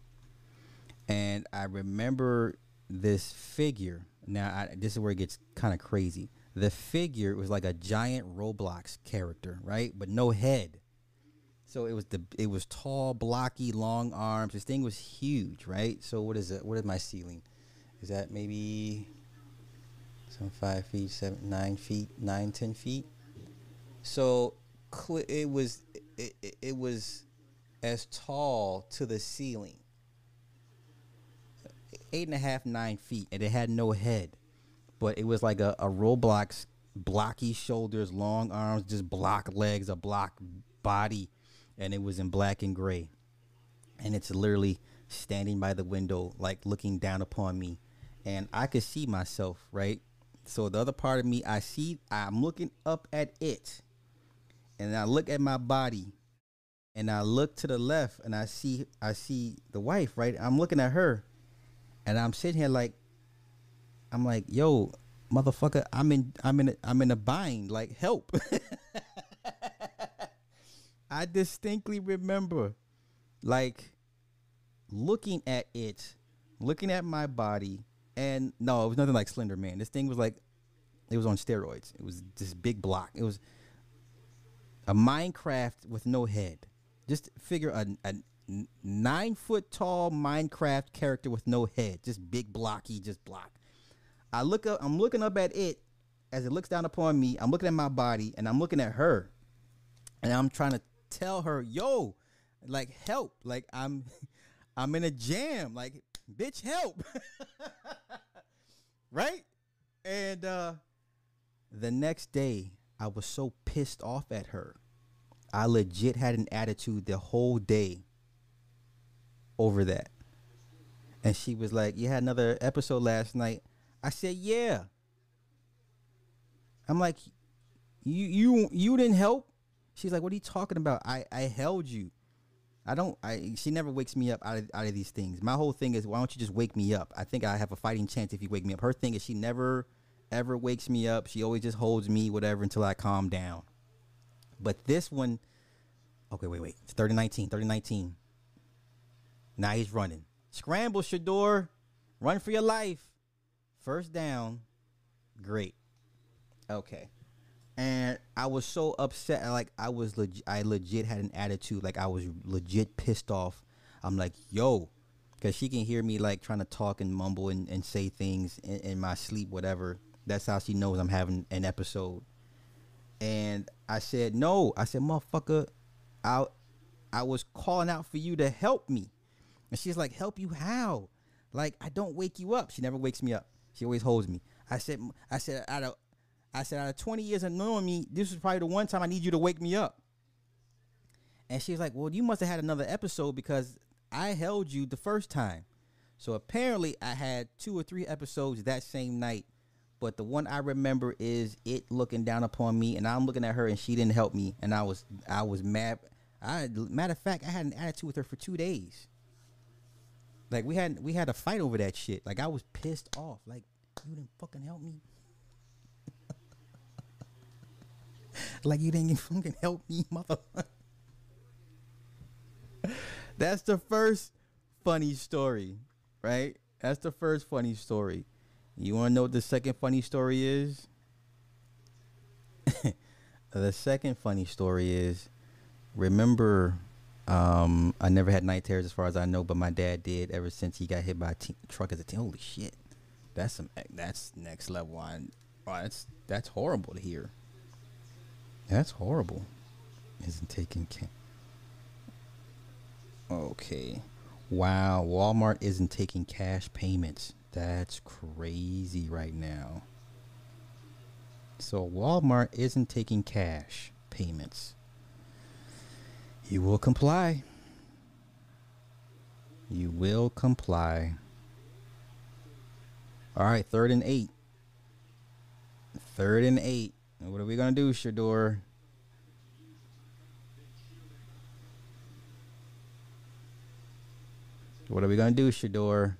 And I remember this figure. Now, I, this is where it gets kind of crazy the figure was like a giant Roblox character, right? But no head. So it was the it was tall, blocky, long arms. This thing was huge, right? So what is it? What is my ceiling? Is that maybe some five feet, seven, nine feet, nine, ten feet? So it was it, it, it was as tall to the ceiling, eight and a half, nine feet, and it had no head but it was like a, a Roblox blocky shoulders, long arms, just block legs, a block body, and it was in black and gray. And it's literally standing by the window, like looking down upon me. And I could see myself, right? So the other part of me, I see, I'm looking up at it. And I look at my body. And I look to the left and I see I see the wife, right? I'm looking at her. And I'm sitting here like, I'm like, yo, motherfucker, I'm in I'm in a, I'm in a bind. Like, help. I distinctly remember like looking at it, looking at my body, and no, it was nothing like Slender Man. This thing was like it was on steroids. It was this big block. It was a Minecraft with no head. Just figure a, a nine foot tall Minecraft character with no head, just big blocky, just block. I look up, I'm looking up at it as it looks down upon me. I'm looking at my body and I'm looking at her. And I'm trying to tell her, yo, like help. Like I'm I'm in a jam. Like, bitch, help. right? And uh the next day I was so pissed off at her. I legit had an attitude the whole day over that. And she was like, You had another episode last night. I said, yeah. I'm like, you you you didn't help. She's like, what are you talking about? I I held you. I don't. I she never wakes me up out of out of these things. My whole thing is, why don't you just wake me up? I think I have a fighting chance if you wake me up. Her thing is, she never ever wakes me up. She always just holds me, whatever, until I calm down. But this one, okay, wait, wait. It's 30 19, 30 19. Now he's running. Scramble, Shedeur. Run for your life. First down. Great. Okay. And I was so upset. Like I was. I legit had an attitude. Like I was legit pissed off. I'm like, yo, because she can hear me like trying to talk and mumble and, and say things in, in my sleep, whatever. That's how she knows I'm having an episode. And I said, no. I said, motherfucker, I, I was calling out for you to help me. And she's like, help you how? Like, I don't wake you up. She never wakes me up. She always holds me. I said, I said, out of, I said, out of 20 years of knowing me, this is probably the one time I need you to wake me up. And she's like, well, you must have had another episode because I held you the first time. So apparently I had two or three episodes that same night. But the one I remember is it looking down upon me and I'm looking at her and she didn't help me. And I was, I was mad. I, matter of fact, I had an attitude with her for two days. Like we had we had a fight over that shit. Like I was pissed off. Like you didn't fucking help me. like you didn't fucking help me, motherfucker. That's the first funny story, right? That's the first funny story. You want to know what the second funny story is? the second funny story is remember um, I never had night terrors as far as I know, but my dad did ever since he got hit by a t- truck as a teen. Holy shit, that's some that's next level. On, oh, that's that's horrible to hear. That's horrible. Isn't taking care. Okay. Wow, Walmart isn't taking cash payments. That's crazy right now. So Walmart isn't taking cash payments. You will comply. You will comply. All right, third and eight. Third and eight. What are we going to do, Shedeur? What are we going to do, Shedeur?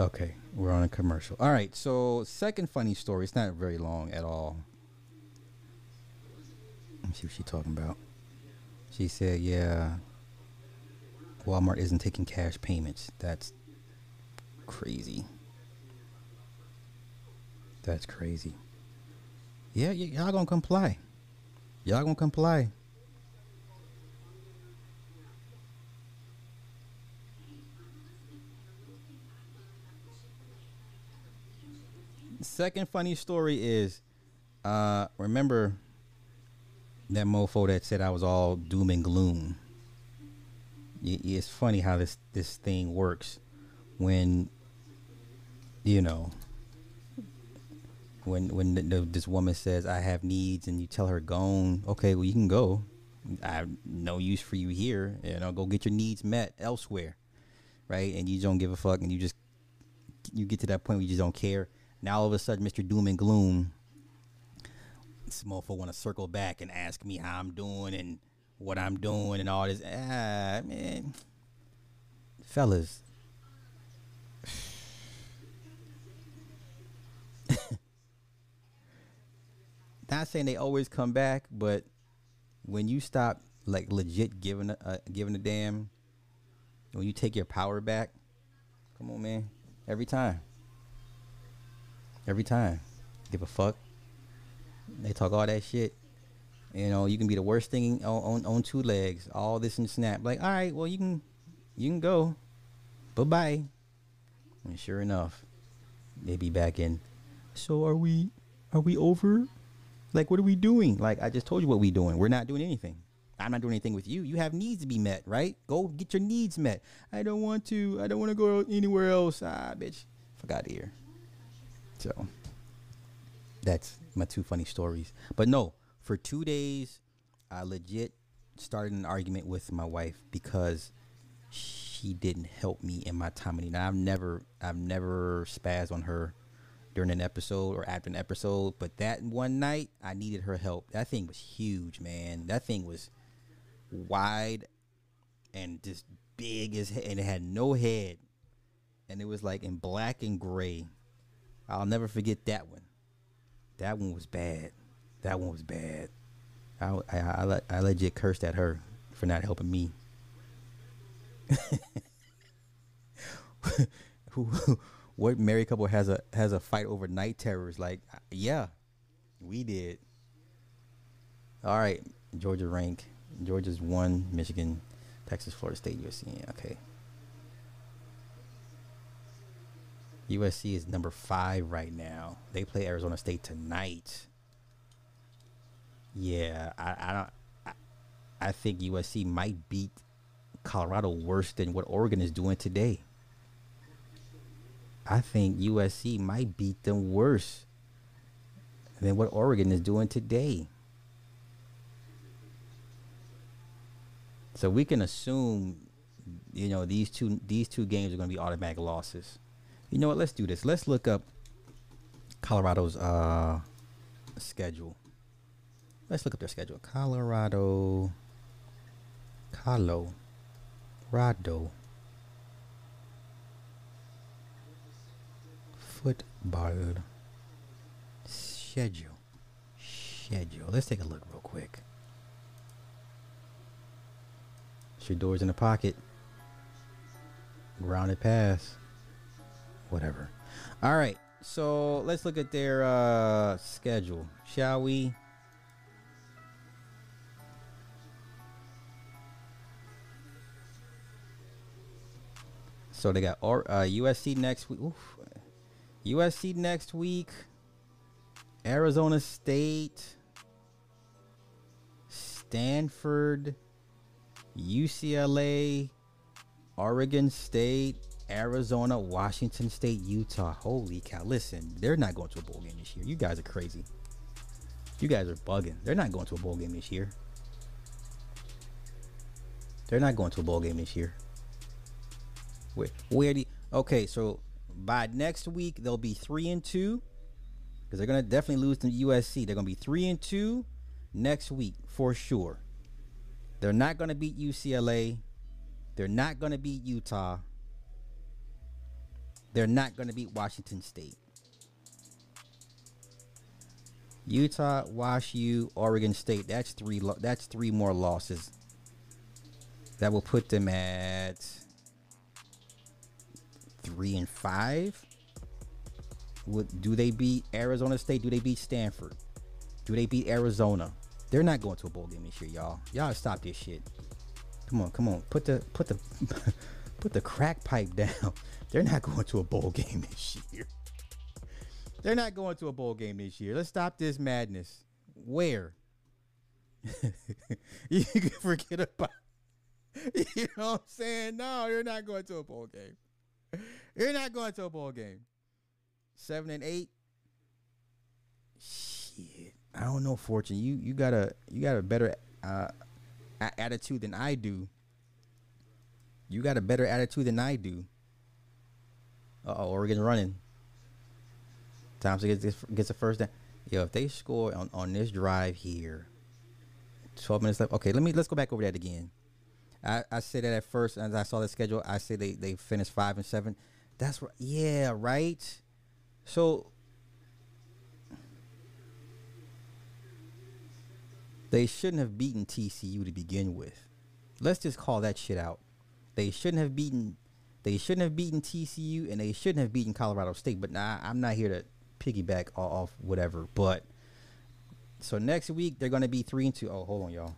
Okay. We're on a commercial. All right. So, second funny story. It's not very long at all. Let me see what she's talking about. She said, "Yeah, Walmart isn't taking cash payments. That's crazy. That's crazy. Yeah, y- y'all gonna comply. Y'all gonna comply. Second funny story is, uh, remember that mofo that said I was all doom and gloom. It's funny how this this thing works when you know when when the, the, this woman says I have needs and you tell her gone, okay, well you can go. I have no use for you here. You know, go get your needs met elsewhere, right? And you don't give a fuck, and you just you get to that point where you just don't care. Now all of a sudden, Mr. Doom and Gloom, this motherfucker want to circle back and ask me how I'm doing and what I'm doing and all this. Ah, man, fellas. Not saying they always come back, but when you stop like legit giving a uh, giving a damn, when you take your power back, come on, man, every time. Every time. Give a fuck. They talk all that shit. You know, you can be the worst thing on, on, on two legs, all this and snap. Like, all right, well you can you can go. Bye bye. And sure enough, they be back in. So are we are we over? Like what are we doing? Like I just told you what we doing. We're not doing anything. I'm not doing anything with you. You have needs to be met, right? Go get your needs met. I don't want to. I don't want to go anywhere else. Ah, bitch. Fuck out here. So that's my two funny stories. But no, for two days, I legit started an argument with my wife because she didn't help me in my time of need. Now I've never, I've never spazzed on her during an episode or after an episode, but that one night I needed her help. That thing was huge, man. That thing was wide and just big as and it had no head, and it was like in black and gray. I'll never forget that one. That one was bad. That one was bad. I I I, I legit cursed at her for not helping me. who what married couple has a has a fight over night terrors? Like, yeah, we did. All right, Georgia rank. Georgia's one, Michigan, Texas, Florida State, USC. Okay. USC is number five right now. They play Arizona State tonight. Yeah, I, I don't. I, I think USC might beat Colorado worse than what Oregon is doing today. I think USC might beat them worse than what Oregon is doing today. So we can assume, you know, these two these two games are going to be automatic losses. You know what? Let's do this. Let's look up Colorado's uh, schedule. Let's look up their schedule. Colorado, Colorado football schedule. Schedule. Let's take a look real quick. Shedeur's in the pocket. Grounded pass. Whatever. All right. So let's look at their uh, schedule, shall we? So they got uh, USC next week. Oof. USC next week. Arizona State. Stanford. UCLA, Oregon State, Arizona, Washington State, Utah. Holy cow. Listen, they're not going to a bowl game this year. You guys are crazy. You guys are bugging. They're not going to a bowl game this year. They're not going to a bowl game this year. Where, where the okay? So by next week they'll be three and two because they're gonna definitely lose to USC. They're gonna be three and two next week for sure. They're not going to beat UCLA. They're not going to beat Utah. They're not going to beat Washington State. Utah, Wash U, Oregon State. That's three. Lo- that's three more losses. That will put them at three and five. Would do they beat Arizona State? Do they beat Stanford? Do they beat Arizona? They're not going to a bowl game this year, y'all. Y'all stop this shit. Come on, come on. Put the put the put the crack pipe down. They're not going to a bowl game this year. They're not going to a bowl game this year. Let's stop this madness. Where? you can forget about you know what I'm saying? No, you're not going to a bowl game. You're not going to a bowl game. Seven and eight. Shit. I don't know, Fortune. You you got a you got a better uh, attitude than I do. You got a better attitude than I do. Uh oh, Oregon running. Thompson gets gets a first down. Yo, if they score on, on this drive here, twelve minutes left. Okay, let me let's go back over that again. I, I said that at first, as I saw the schedule, I said they they finished five and seven. That's right. Yeah, right. So They shouldn't have beaten TCU to begin with. Let's just call that shit out. They shouldn't have beaten. They shouldn't have beaten TCU, and they shouldn't have beaten Colorado State. But nah, I'm not here to piggyback off whatever. But so next week they're gonna be three and two. Oh, hold on, y'all.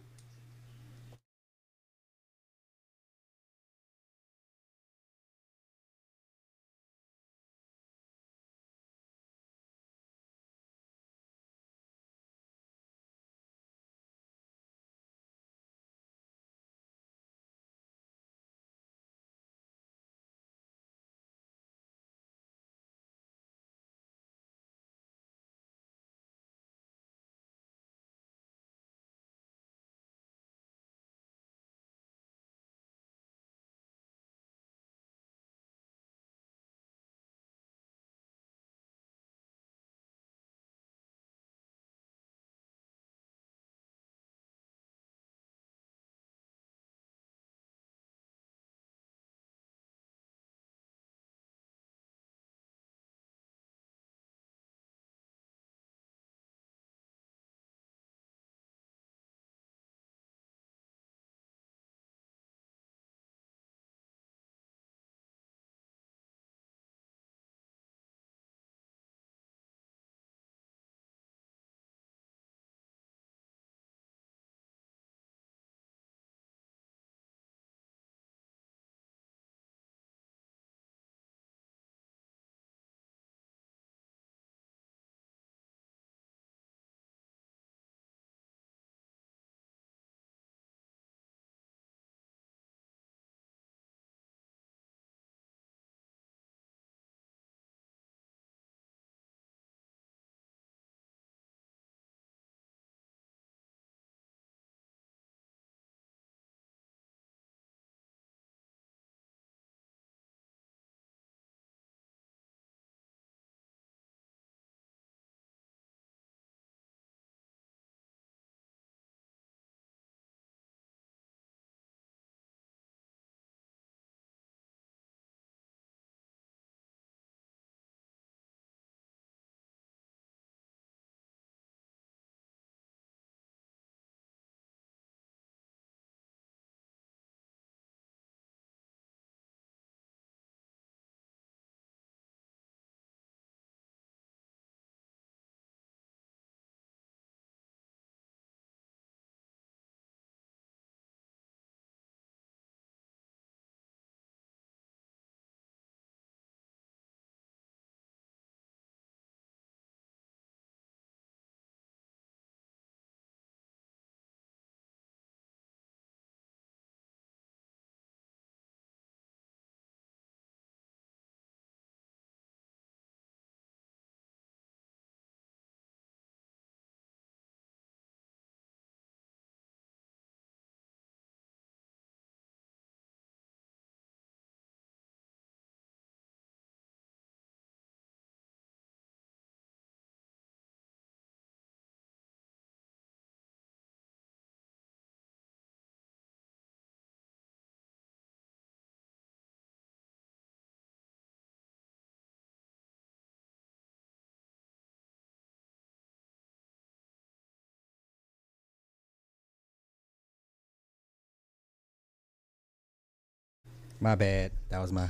My bad. That was my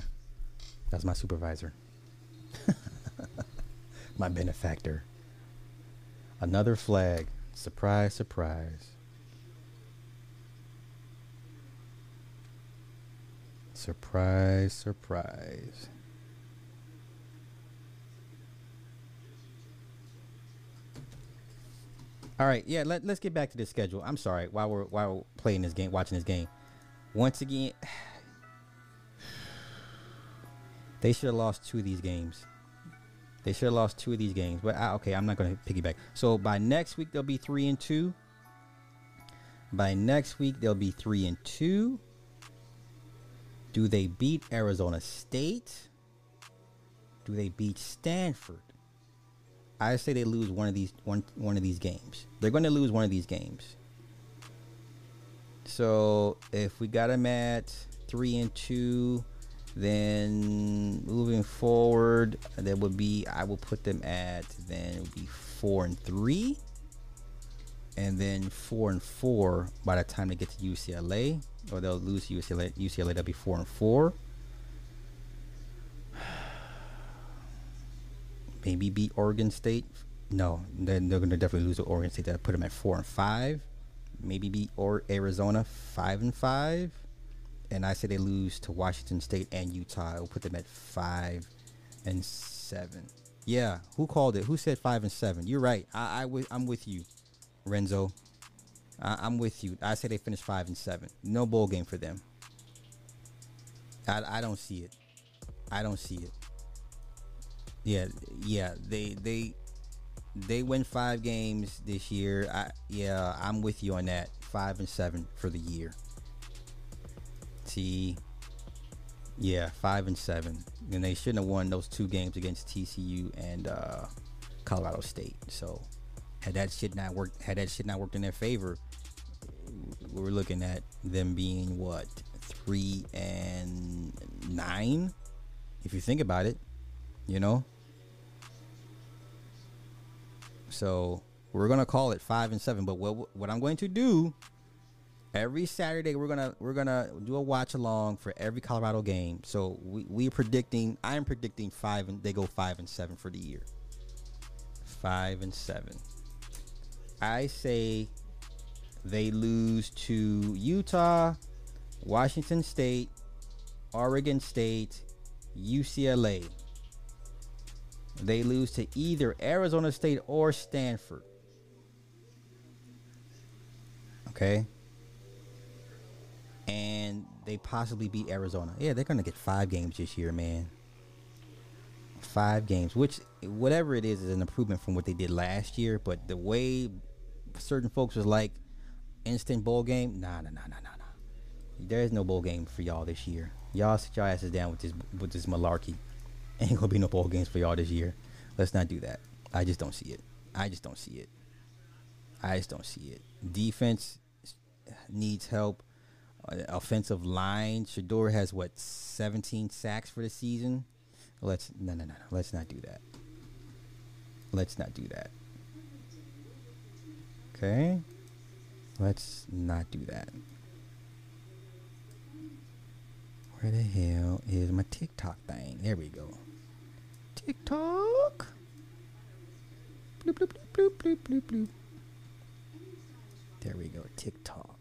that was my supervisor. my benefactor. Another flag. Surprise, surprise. Surprise, surprise. All right, yeah. Let, let's get back to the schedule. I'm sorry. While we're while we're playing this game, watching this game, once again, they should have lost two of these games. They should have lost two of these games. But I, okay, I'm not going to piggyback. So by next week they'll be three and two. By next week they'll be three and two. Do they beat Arizona State? Do they beat Stanford? I say they lose one of these one one of these games. They're going to lose one of these games. So if we got them at three and two, then moving forward, that would be I will put them at then it would be four and three, and then four and four by the time they get to UCLA, or they'll lose UCLA. UCLA they'll be four and four. maybe beat Oregon State. No, then they're going to definitely lose to Oregon State. That put them at four and five. Maybe beat or Arizona five and five. And I say they lose to Washington State and Utah. I'll put them at five and seven. Yeah, who called it? Who said five and seven? You're right. I, I I'm with you, Renzo. I, I'm with you. I say they finished five and seven. No bowl game for them. I, I don't see it. I don't see it. Yeah, yeah. They they they win five games this year. I yeah, I'm with you on that. Five and seven for the year. Yeah, five and seven, and they shouldn't have won those two games against TCU and uh, Colorado State. So, had that shit not worked, had that shit not worked in their favor, we are looking at them being what three and nine, if you think about it. You know, so we're gonna call it five and seven. But what what I'm going to do every Saturday we're gonna we're gonna do a watch along for every Colorado game. So we we predicting. I'm predicting five and they go five and seven for the year. Five and seven. I say they lose to Utah, Washington State, Oregon State, UCLA they lose to either Arizona State or Stanford. Okay. And they possibly beat Arizona. Yeah, they're to get five games this year, man. Five games, which, whatever it is, is an improvement from what they did last year. But the way certain folks was like, instant bowl game, nah, nah, nah, nah, nah, nah. There is no bowl game for y'all this year. Y'all sit your asses down with this with this malarkey. Ain't gonna be no bowl games for y'all this year. Let's not do that. I just don't see it. I just don't see it. I just don't see it. Defense needs help. Uh, offensive line. Shedeur has what 17 sacks for the season. Let's no no no no. Let's not do that. Let's not do that. Okay. Let's not do that. Where the hell is my TikTok thing? There we go. TikTok. Bloop, bloop, bloop, bloop, bloop, bloop, There we go. TikTok.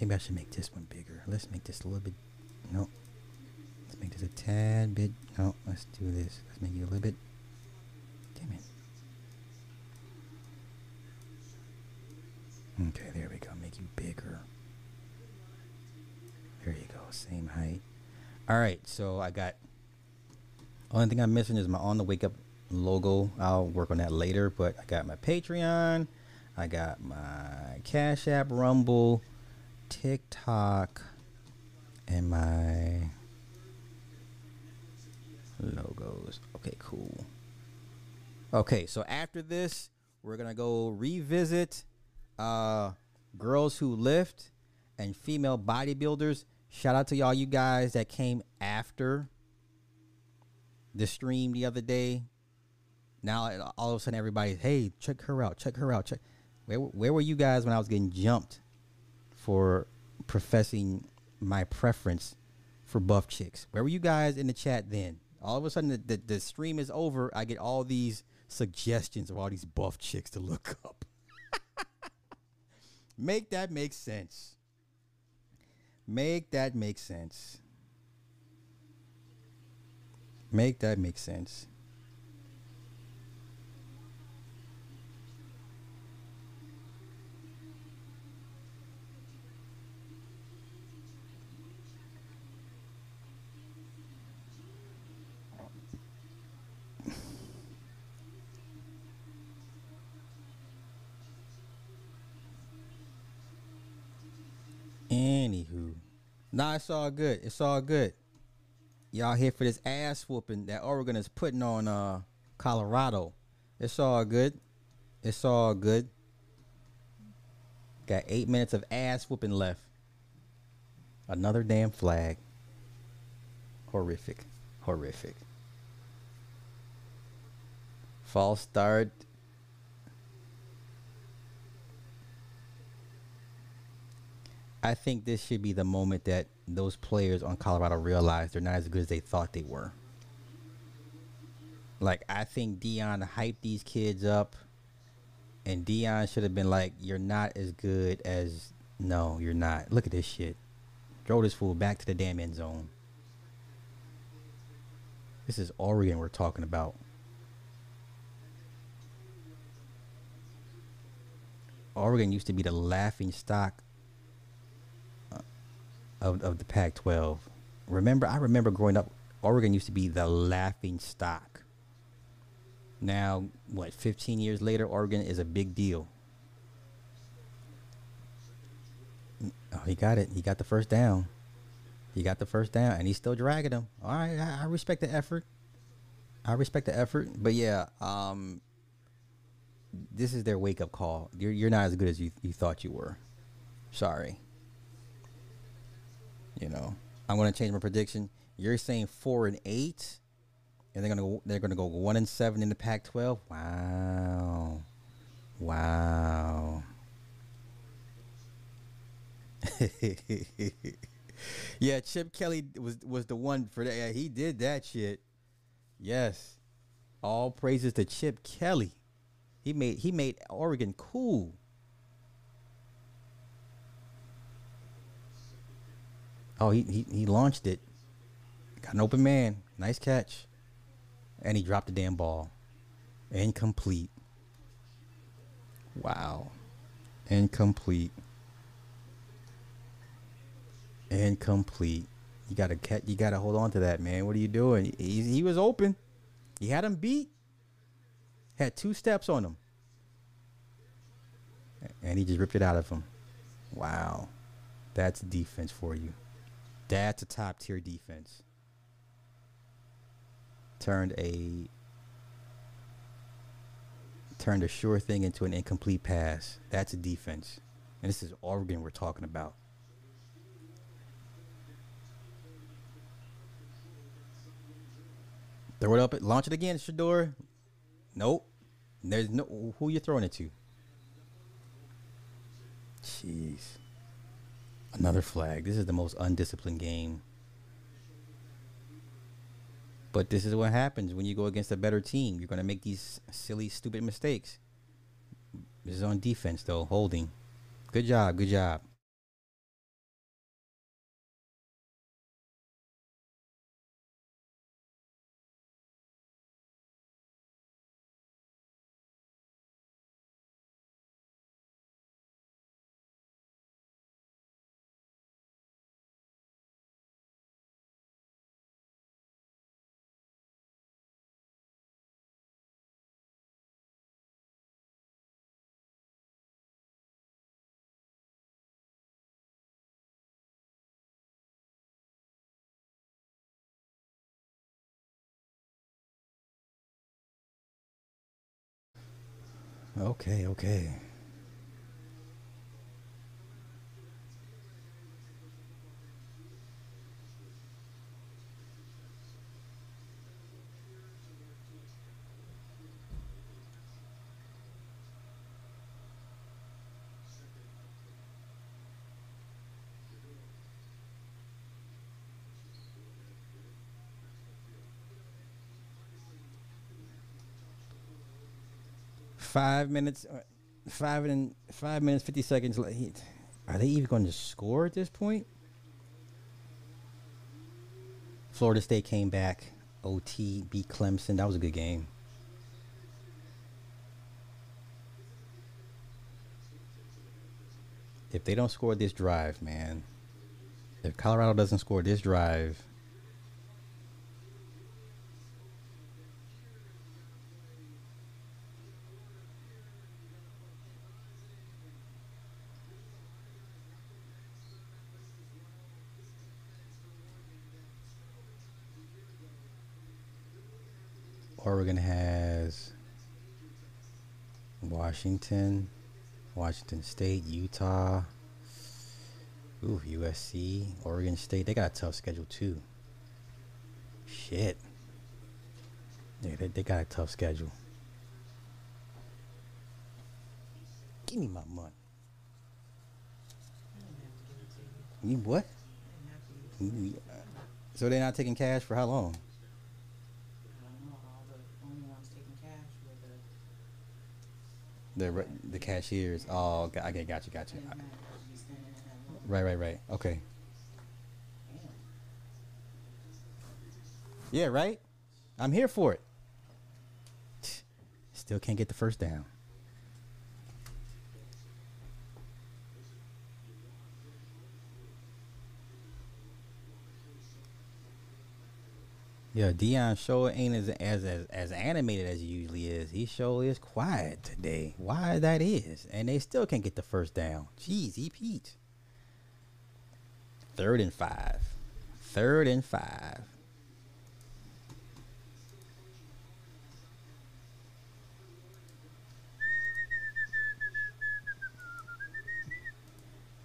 Maybe I should make this one bigger. Let's make this a little bit. No. Let's make this a tad bit. No, let's do this. Let's make it a little bit. Damn it. Okay, there we go. Make you bigger. There you go. Same height. All right, so I got only thing I'm missing is my on the wake up logo. I'll work on that later, but I got my Patreon, I got my Cash App, Rumble, TikTok, and my logos. Okay, cool. Okay, so after this, we're gonna go revisit uh girls who lift and female bodybuilders. Shout out to y'all you guys that came after the stream the other day. Now all of a sudden everybody, hey, check her out, check her out, check. Where, where were you guys when I was getting jumped for professing my preference for buff chicks. Where were you guys in the chat then? All of a sudden, the, the, the stream is over. I get all these suggestions of all these buff chicks to look up. make that make sense. Make that make sense. Make that make sense. Anywho, nah, it's all good. It's all good. Y'all here for this ass whooping that Oregon is putting on uh Colorado. It's all good. It's all good. Got eight minutes of ass whooping left. Another damn flag. Horrific. Horrific. False start. I think this should be the moment that those players on Colorado realize they're not as good as they thought they were. Like I think Deion hyped these kids up, and Deion should have been like, "You're not as good as no, you're not. Look at this shit. Throw this fool back to the damn end zone." This is Oregon we're talking about. Oregon used to be the laughing stock of, of the Pac 12. Remember, I remember growing up, Oregon used to be the laughing stock. Now, what, 15 years later, Oregon is a big deal. Oh, he got it. He got the first down. He got the first down, and he's still dragging them. All right, I, I respect the effort. I respect the effort, but yeah, um, this is their wake up call. You're you're not as good as you you thought you were. Sorry. You know, I'm going to change my prediction. You're saying four and eight, and they're gonna go, they're gonna go one and seven in the Pac-12. Wow, wow. yeah, Chip Kelly was was the one for that. Yeah, he did that shit. Yes, all praises to Chip Kelly. He made he made Oregon cool. Oh, he, he he launched it. Got an open man. Nice catch. And he dropped the damn ball. Incomplete. Wow. Incomplete. Incomplete. You gotta catch. You gotta hold on to that, man. What are you doing? He, he was open. He had him beat. Had two steps on him. And he just ripped it out of him. Wow. That's defense for you. That's a top tier defense. Turned a turned a sure thing into an incomplete pass. That's a defense. And this is Oregon we're talking about. Throw it up, launch it again, Shedeur. Nope. There's no who you throwing it to. Jeez. Another flag. This is the most undisciplined game. But this is what happens when you go against a better team. You're going to make these silly, stupid mistakes. This is on defense, though, holding. Good job. Good job. Okay, okay. Five minutes, uh, five and five minutes fifty seconds. late. Are they even going to score at this point? Florida State came back. OT beat Clemson. That was a good game. If they don't score this drive, man. If Colorado doesn't score this drive, Oregon has Washington, Washington State, Utah, ooh, USC, Oregon State. They got a tough schedule too. Shit. Yeah, they, they got a tough schedule. Give me my money. You what? You- uh, So they're not taking cash for how long? I don't know, all the only ones taking cash were the. The cashiers. Oh, okay, got you, got you. Didn't matter, you standing in that line. Right, right, right. Okay. Yeah, right. I'm here for it. Still can't get the first down. Yeah, Deion show ain't as, as as as animated as he usually is. He show is quiet today. Why that is, and they still can't get the first down. Jeez, he Pete. Third and five. Third and five.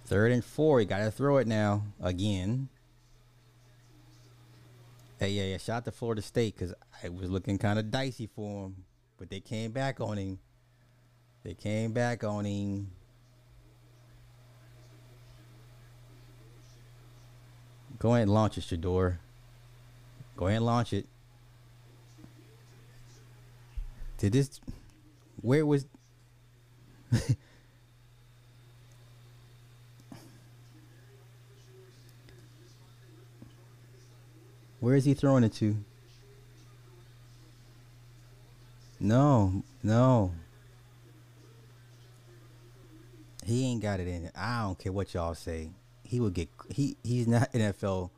Third and four. You gotta throw it now again. Hey, yeah, yeah. Shout out to Florida State because I was looking kind of dicey for him, but they came back on him. They came back on him. Go ahead and launch it, Shedeur. Go ahead and launch it. Did this? Where was? Where is he throwing it to? No, no. He ain't got it in. I don't care what y'all say. He would get. He he's not NFL.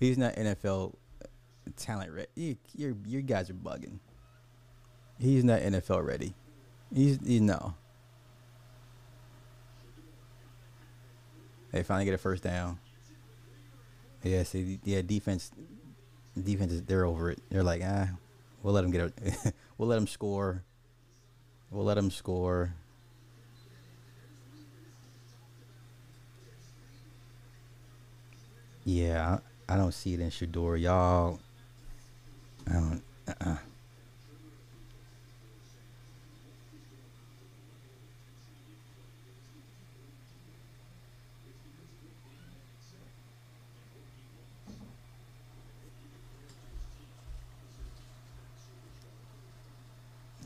He's not NFL talent ready. You, you you guys are bugging. He's not NFL ready. He's he, no. They finally get a first down. Yeah, see, yeah, defense, defense is they're over it. They're like, ah, we'll let him get a, we'll let him score. We'll let him score. Yeah, I, I don't see it in Shedeur, y'all. I don't. Uh-uh.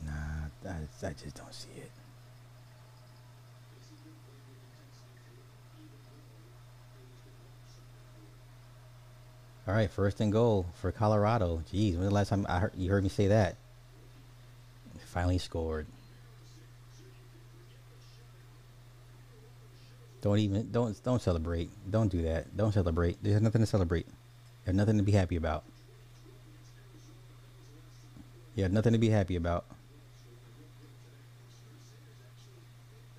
Nah, I, just don't see it. All right, first and goal for Colorado. Jeez, when was the last time I heard you heard me say that? Finally scored. Don't even don't don't celebrate. Don't do that. Don't celebrate. There's nothing to celebrate. There's nothing to be happy about. Yeah, nothing to be happy about.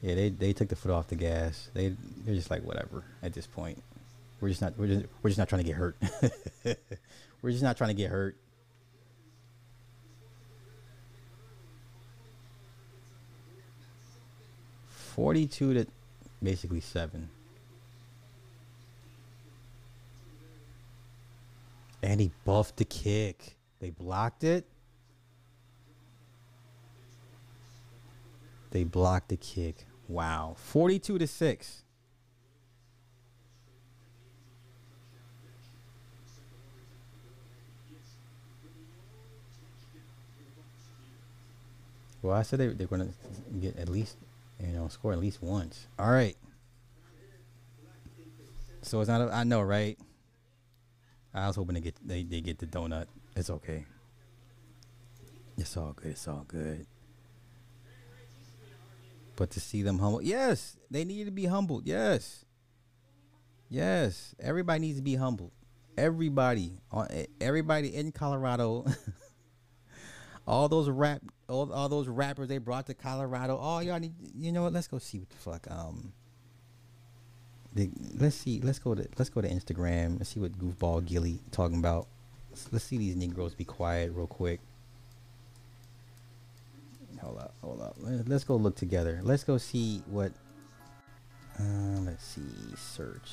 Yeah, they they took the foot off the gas. They they're just like whatever at this point. We're just not we're just we're just not trying to get hurt. we're just not trying to get hurt. Forty-two to basically seven. And he buffed the kick. They blocked it. They blocked the kick. Wow. 42 to 6. Well, I said they they're gonna get at least you know score at least once. All right. So it's not. A, I know, right? I was hoping to get they they get the donut. It's okay. It's all good. It's all good. But to see them humble, yes, they need to be humbled. Yes, yes, everybody needs to be humbled. Everybody, on everybody in Colorado, all those rap, all, all those rappers they brought to Colorado. Oh, y'all need, you know what? Let's go see what the fuck. Um, let's see. Let's go to let's go to Instagram and see what goofball Gilly talking about. Let's, let's see these Negroes be quiet real quick. Hold up. Let's go look together. Let's go see what. Uh, let's see. Search.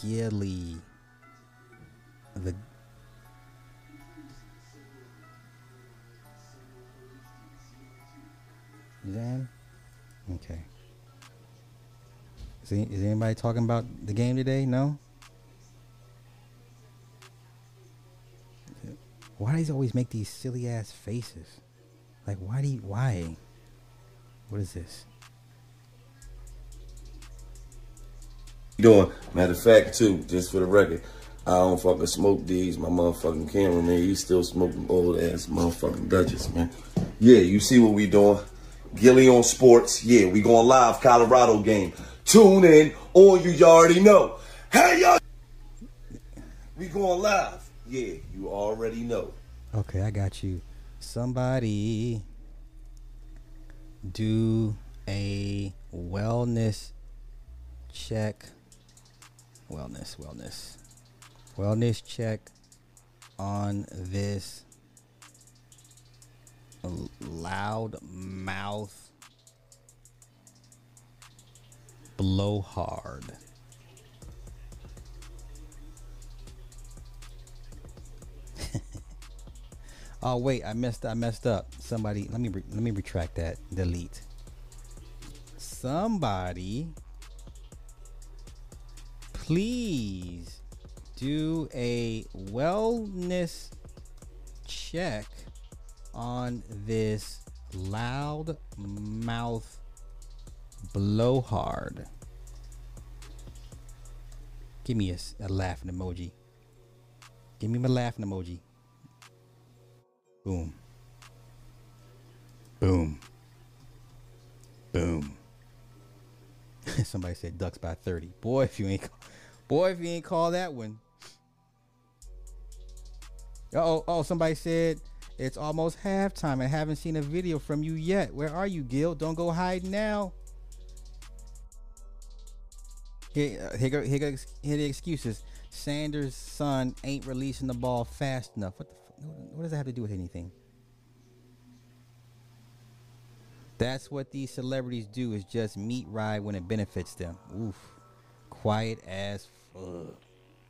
Gilly. The. Zan? Okay. Is, is anybody talking about the game today? No? Why does he always make these silly ass faces? Like, why do you, why? What is this? doing? Matter of fact, too, just for the record, I don't fucking smoke these. My motherfucking cameraman, he's still smoking old ass motherfucking Dutchess, man. Yeah, you see what we doing? Gilly on Sports. Yeah, we going live Colorado game. Tune in, or you already know. Hey, y'all. We going live. Yeah, you already know. Okay, I got you. Somebody do a wellness check. Wellness, wellness. Wellness check on this loud mouth blowhard. Oh wait, I messed I messed up. Somebody, let me re- let me retract that. Delete. Somebody please do a wellness check on this loud mouth blowhard. Give me a, a laughing emoji. Give me my laughing emoji. Boom. Boom. Boom. Somebody said ducks by 30. Boy, if you ain't boy, if you ain't call that one. Oh, oh, somebody said it's almost halftime. I haven't seen a video from you yet. Where are you, Gil? Don't go hide now. Here, uh, here, here, here the excuses. Sanders' son ain't releasing the ball fast enough. What the? What does that have to do with anything? That's what these celebrities do is just meet ride when it benefits them. Oof. Quiet as fuck.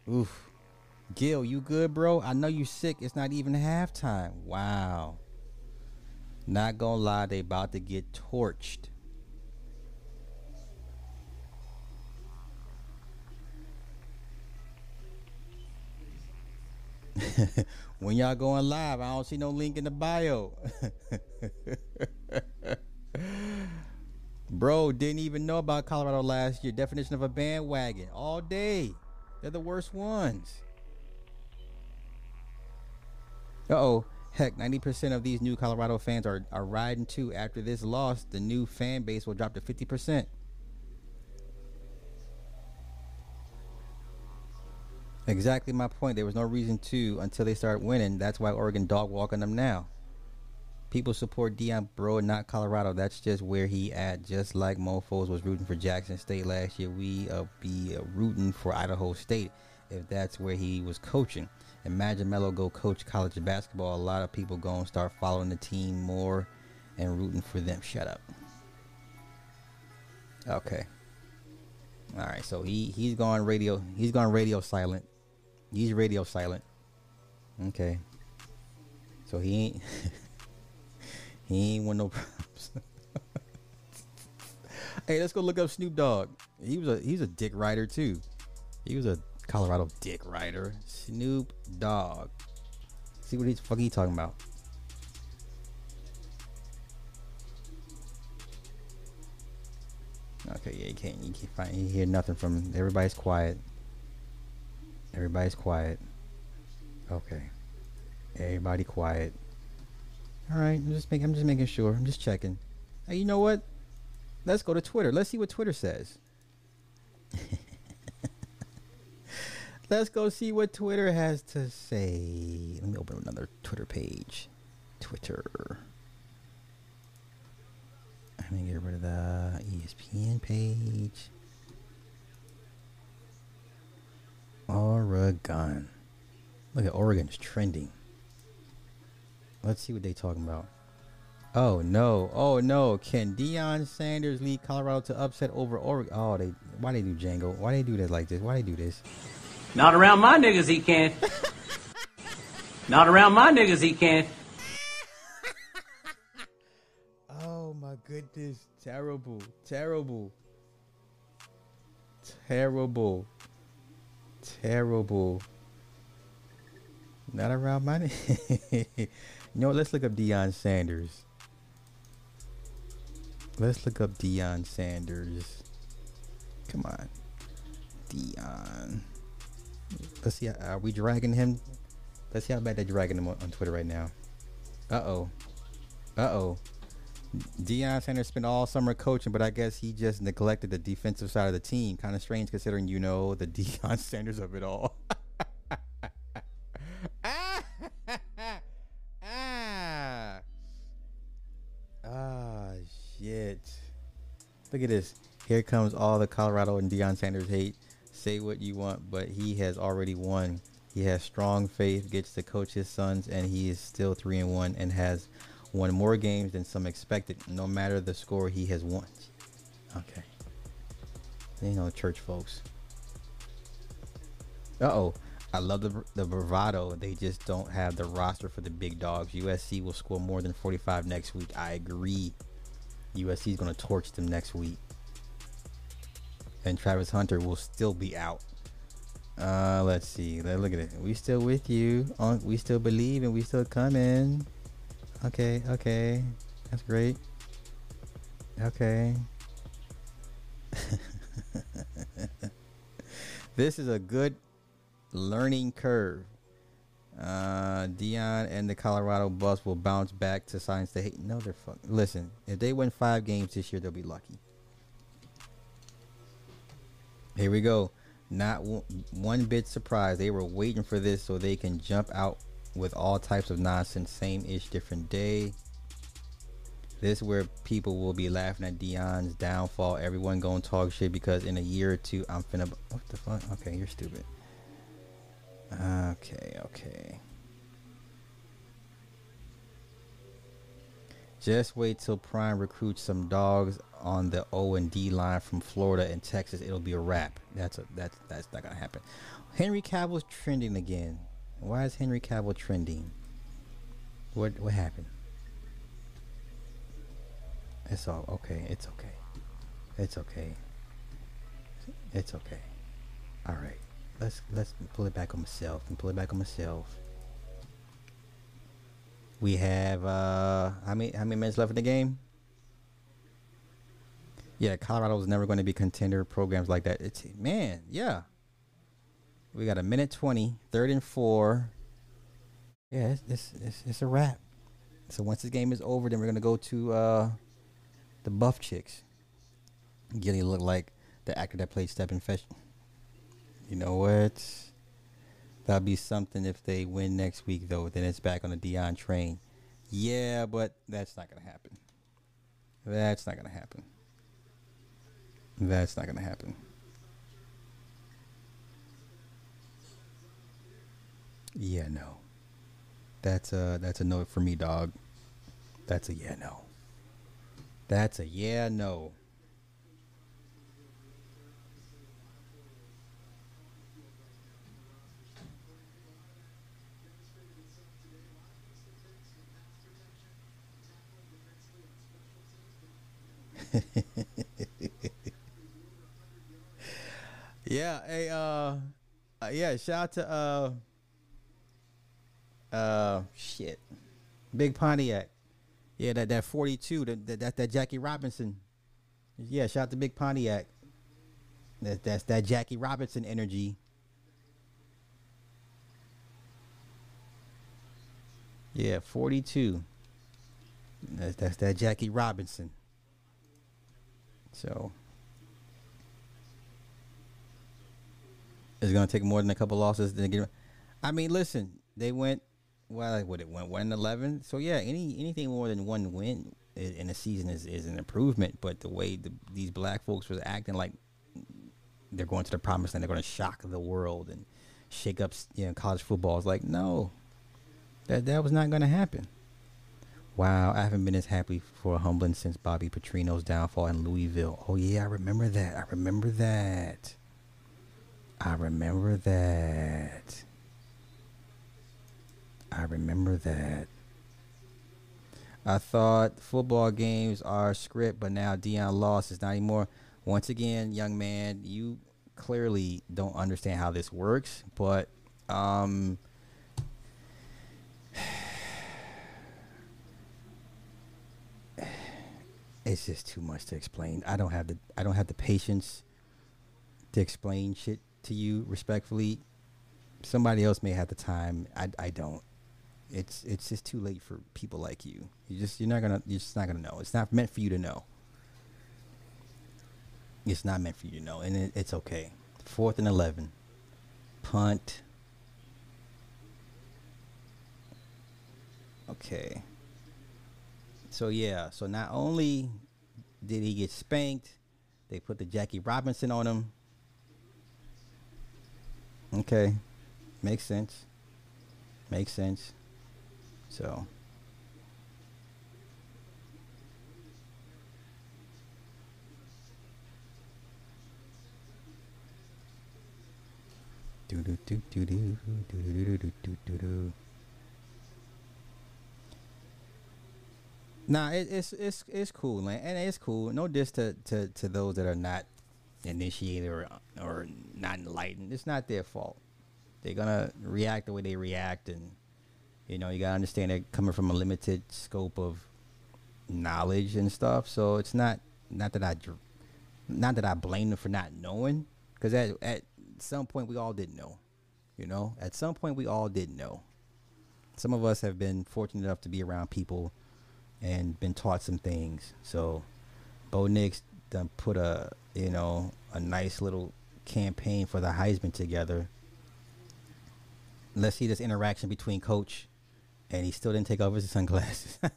Oof. Gil, you good, bro? I know you sick. It's not even halftime. Wow. Not gonna lie, they about to get torched. when y'all going live, I don't see no link in the bio. Bro, didn't even know about Colorado last year. Definition of a bandwagon. All day. They're the worst ones. Uh oh. Heck, 90% of these new Colorado fans are, are riding too. After this loss, the new fan base will drop to 50%. Exactly my point. There was no reason to until they start winning. That's why Oregon dog walking them now. People support Deion Bro, not Colorado. That's just where he at. Just like Mofo's was rooting for Jackson State last year, we uh, be uh, rooting for Idaho State if that's where he was coaching. Imagine Melo go coach college basketball. A lot of people going to start following the team more and rooting for them. Shut up. Okay. All right. So he he's gone radio. He's gone radio silent. He's radio silent. Okay. So he ain't he ain't want no problems. hey, let's go look up Snoop Dogg. He was a he's a dick rider too. He was a Colorado dick rider. Snoop Dogg. See what he's fuck he talking about. Okay, yeah, you can't you can't find you hear nothing from everybody's quiet. Everybody's quiet. Okay. Everybody quiet. All right. I'm just making. I'm just making sure. I'm just checking. Hey, you know what? Let's go to Twitter. Let's see what Twitter says. Let's go see what Twitter has to say. Let me open another Twitter page. Twitter. I'm gonna get rid of the ESPN page. Oregon. Look at Oregon's trending. Let's see what they talking about. Oh no! Oh no! Can Deion Sanders lead Colorado to upset over Oregon? Oh, they why they do Django? Why they do this like this? Why they do this? Not around my niggas, he can't. Not around my niggas, he can't. Oh my goodness! Terrible! Terrible! Terrible! Terrible! Not around my. you know, let's look up Deion Sanders. Let's look up Deion Sanders. Come on, Deion. Let's see. Are we dragging him? Let's see how bad they're dragging him on, on Twitter right now. Uh oh. Uh oh. Deion Sanders spent all summer coaching, but I guess he just neglected the defensive side of the team. Kind of strange considering you know the Deion Sanders of it all. ah, ah, ah, shit. Look at this. Here comes all the Colorado and Deion Sanders hate. Say what you want, but he has already won. He has strong faith, gets to coach his sons, and he is still three and one and has won more games than some expected. No matter the score, he has won. Okay. You know, church folks. Uh oh. I love the, the bravado. They just don't have the roster for the big dogs. USC will score more than 45 next week. I agree. USC is going to torch them next week. And Travis Hunter will still be out. Uh, let's see. Look at it. We still with you. We still believe and we still coming. Okay, okay. That's great. Okay. this is a good learning curve. Uh, Deion and the Colorado bus will bounce back to science. Hate. No, they're fuck. Listen, if they win five games this year, they'll be lucky. Here we go. Not one bit surprised. They were waiting for this so they can jump out with all types of nonsense. Same ish, different day. This where people will be laughing at Deion's downfall. Everyone going to talk shit because in a year or two, I'm finna. What the fuck? Okay, you're stupid. Okay, okay. Just wait till Prime recruits some dogs on the O and D line from Florida and Texas. It'll be a wrap. That's a that's that's not gonna happen. Henry Cavill's trending again. Why is Henry Cavill trending? What what happened? It's all okay. It's okay. It's okay. It's okay. All right. Let's let's pull it back on myself and pull it back on myself. We have uh how many how many minutes left in the game? Yeah, Colorado was never going to be contender programs like that. It's man, yeah. We got a minute 20, third and four. Yeah, it's it's, it's, it's a wrap. So once this game is over, then we're gonna go to uh the buff chicks. Gilly look like the actor that played Steppenfesch. You know what? That'll be something if they win next week, though. Then it's back on the Deion train. Yeah, but that's not gonna happen. That's not gonna happen. That's not gonna happen. Yeah, no. That's a that's a no for me, dog. That's a yeah, no. That's a yeah, no. yeah, hey, uh, uh, yeah, shout out to uh, uh, shit, Big Pontiac. Yeah, that that forty two, that that that Jackie Robinson, Yeah, shout out to Big Pontiac. That, that's that Jackie Robinson energy. Yeah, 42. That's, that's that Jackie Robinson. So it's gonna take more than a couple losses to get. I mean, listen, they went well. like, What it went one eleven. So yeah, any anything more than one win in a season is, is an improvement. But the way the, these black folks was acting like they're going to the promised land, they're going to shock the world and shake up you know college football. It's like no, that that was not going to happen. Wow, I haven't been as happy for humbling since Bobby Petrino's downfall in Louisville. Oh yeah, I remember that. I remember that. I remember that. I remember that. I thought football games are script, but now Deion lost. It's not anymore. Once again, young man, you clearly don't understand how this works, but um it's just too much to explain. I don't have the I don't have the patience to explain shit to you respectfully. Somebody else may have the time. I, I don't. It's it's just too late for people like you. You just you're not gonna you're just not gonna know. It's not meant for you to know. It's not meant for you to know, and it, it's okay. Fourth and eleven, punt. Okay. So yeah, so not only did he get spanked, they put the Jackie Robinson on him. Okay. Makes sense. Makes sense. So do do do do do do do do do do do. Nah, it, it's it's it's cool, man, and it's cool. No diss to, to, to those that are not initiated or or not enlightened. It's not their fault. They're gonna react the way they react, and you know you gotta understand they're coming from a limited scope of knowledge and stuff. So it's not not that I not that I blame them for not knowing, because at at some point we all didn't know. You know, at some point we all didn't know. Some of us have been fortunate enough to be around people and been taught some things. So Bo Nix done put a you know a nice little campaign for the Heisman together. Let's see this interaction between coach and he still didn't take off his sunglasses.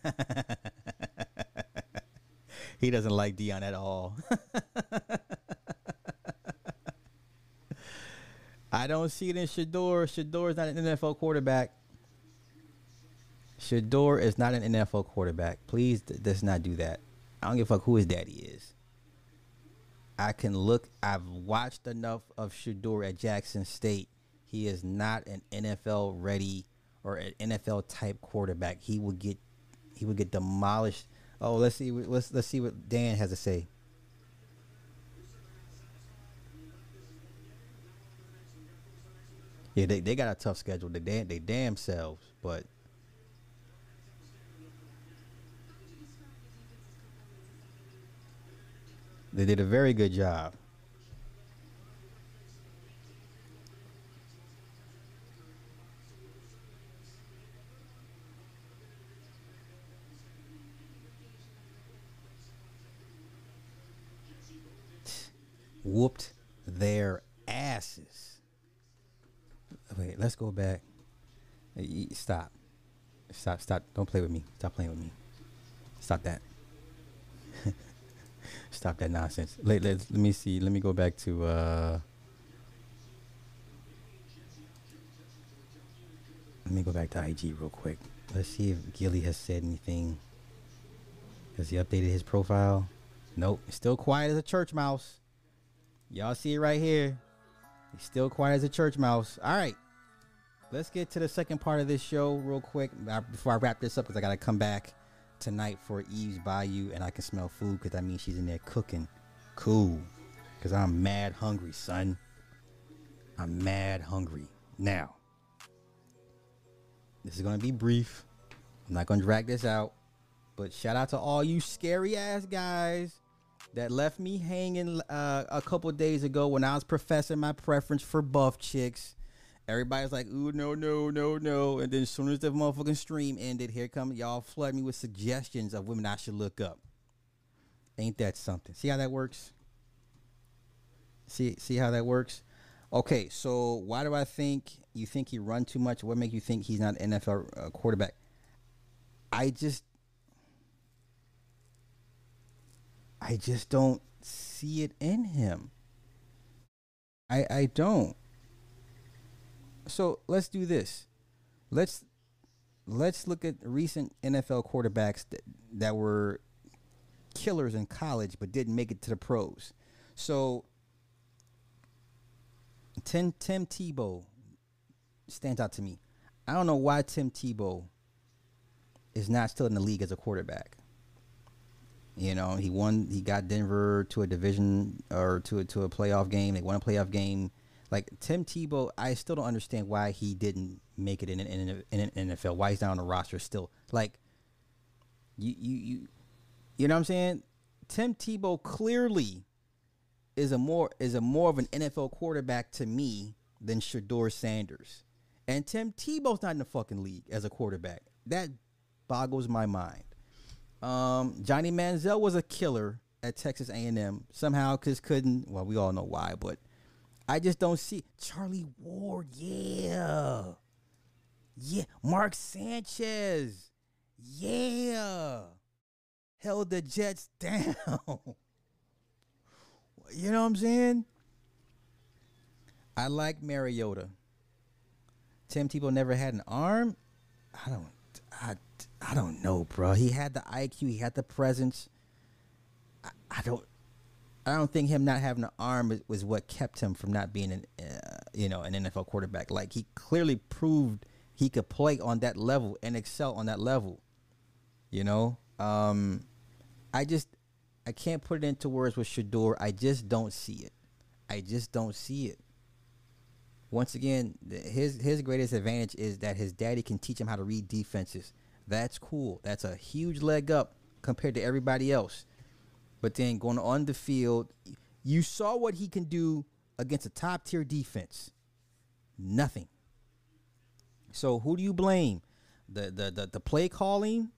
he doesn't like Deion at all. I don't see it in Shedeur. Shedeur is not an NFL quarterback. Shedeur is not an NFL quarterback. Please, let's not do that. I don't give a fuck who his daddy is. I can look. I've watched enough of Shedeur at Jackson State. He is not an NFL ready or an NFL type quarterback. He would get, he would get demolished. Oh, let's see. Let's let's see what Dan has to say. Yeah, they, they got a tough schedule. They damn they damn selves, but they did a very good job. Whooped their asses. Wait, let's go back. Stop. Stop, stop. Don't play with me. Stop playing with me. Stop that. Stop that nonsense. Let, let, let me see. Let me go back to. Uh, let me go back to IG real quick. Let's see if Gilly has said anything. Has he updated his profile? Nope. Still quiet as a church mouse. Y'all see it right here. He's still quiet as a church mouse. All right. Let's get to the second part of this show real quick before I wrap this up because I got to come back tonight for Eve's Bayou and I can smell food because that means she's in there cooking. Cool. Because I'm mad hungry, son. I'm mad hungry. Now, this is going to be brief. I'm not going to drag this out. But shout out to all you scary ass guys that left me hanging uh, a couple days ago when I was professing my preference for buff chicks. Everybody's like, ooh, no, no, no, no. And then as soon as the motherfucking stream ended, here come y'all flood me with suggestions of women I should look up. Ain't that something? See how that works? See see how that works? Okay, so why do I think you think he run too much? What make you think he's not an NFL uh, quarterback? I just I just don't see it in him. I I don't. So let's do this. Let's let's look at recent NFL quarterbacks that, that were killers in college but didn't make it to the pros. So Tim Tim Tebow stands out to me. I don't know why Tim Tebow is not still in the league as a quarterback. You know, he won. He got Denver to a division or to a, to a playoff game. They won a playoff game. Like Tim Tebow, I still don't understand why he didn't make it in an, in, in an NFL. Why he's not on the roster still? Like, you you you, you know what I'm saying? Tim Tebow clearly is a more is a more of an NFL quarterback to me than Shedeur Sanders. And Tim Tebow's not in the fucking league as a quarterback. That boggles my mind. Um, Johnny Manziel was a killer at Texas A&M. Somehow, cause couldn't. Well, we all know why, but I just don't see Charlie Ward. Yeah, yeah. Mark Sanchez. Yeah, held the Jets down. you know what I'm saying? I like Mariota. Tim Tebow never had an arm. I don't. I I don't know, bro. He had the IQ, he had the presence. I, I don't. I don't think him not having an arm was what kept him from not being an, uh, you know, an NFL quarterback. Like he clearly proved he could play on that level and excel on that level. You know, um, I just I can't put it into words with Shedeur. I just don't see it. I just don't see it. Once again, his his greatest advantage is that his daddy can teach him how to read defenses. That's cool. That's a huge leg up compared to everybody else. But then going on the field, you saw what he can do against a top tier defense. Nothing. So who do you blame? The the the, the play calling?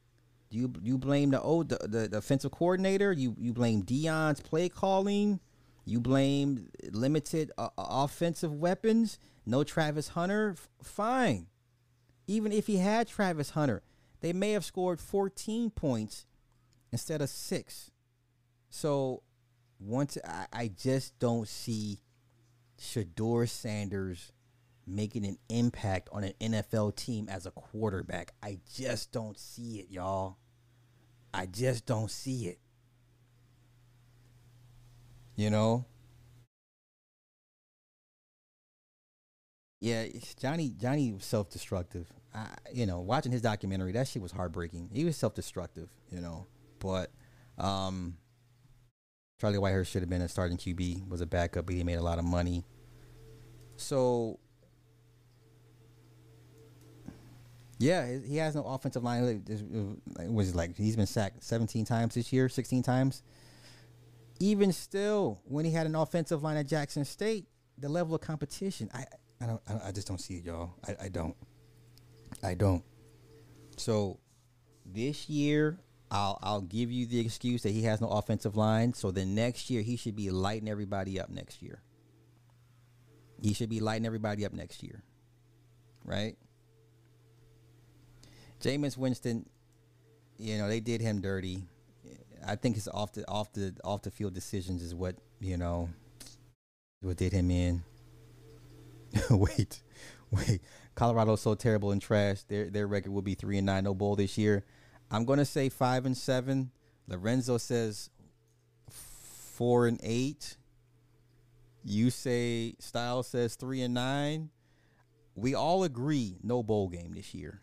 Do you you blame the old the, the, the offensive coordinator? You you blame Deion's play calling? You blame limited uh, offensive weapons? No Travis Hunter? F- fine. Even if he had Travis Hunter, they may have scored 14 points instead of six. So once I, I just don't see Shedeur Sanders making an impact on an NFL team as a quarterback. I just don't see it, y'all. I just don't see it. You know? Yeah, Johnny Johnny was self-destructive. I, you know, watching his documentary, that shit was heartbreaking. He was self-destructive, you know. But um Charlie Whitehurst should have been a starting QB, was a backup, but he made a lot of money. So yeah, he has no offensive line. It was like he's been sacked 17 times this year, 16 times. Even still, when he had an offensive line at Jackson State, the level of competition, I I don't I, just don't see it, y'all. I, I don't. I don't. So this year, I'll I'll give you the excuse that he has no offensive line. So the next year he should be lighting everybody up next year. He should be lighting everybody up next year. Right? Jameis Winston, you know, they did him dirty. I think it's off the off the off the field decisions is what, you know, what did him in. wait, wait. Colorado's so terrible and trash. Their their record will be three and nine, no bowl this year. I'm gonna say five and seven. Lorenzo says four and eight. You say Style says three and nine. We all agree no bowl game this year.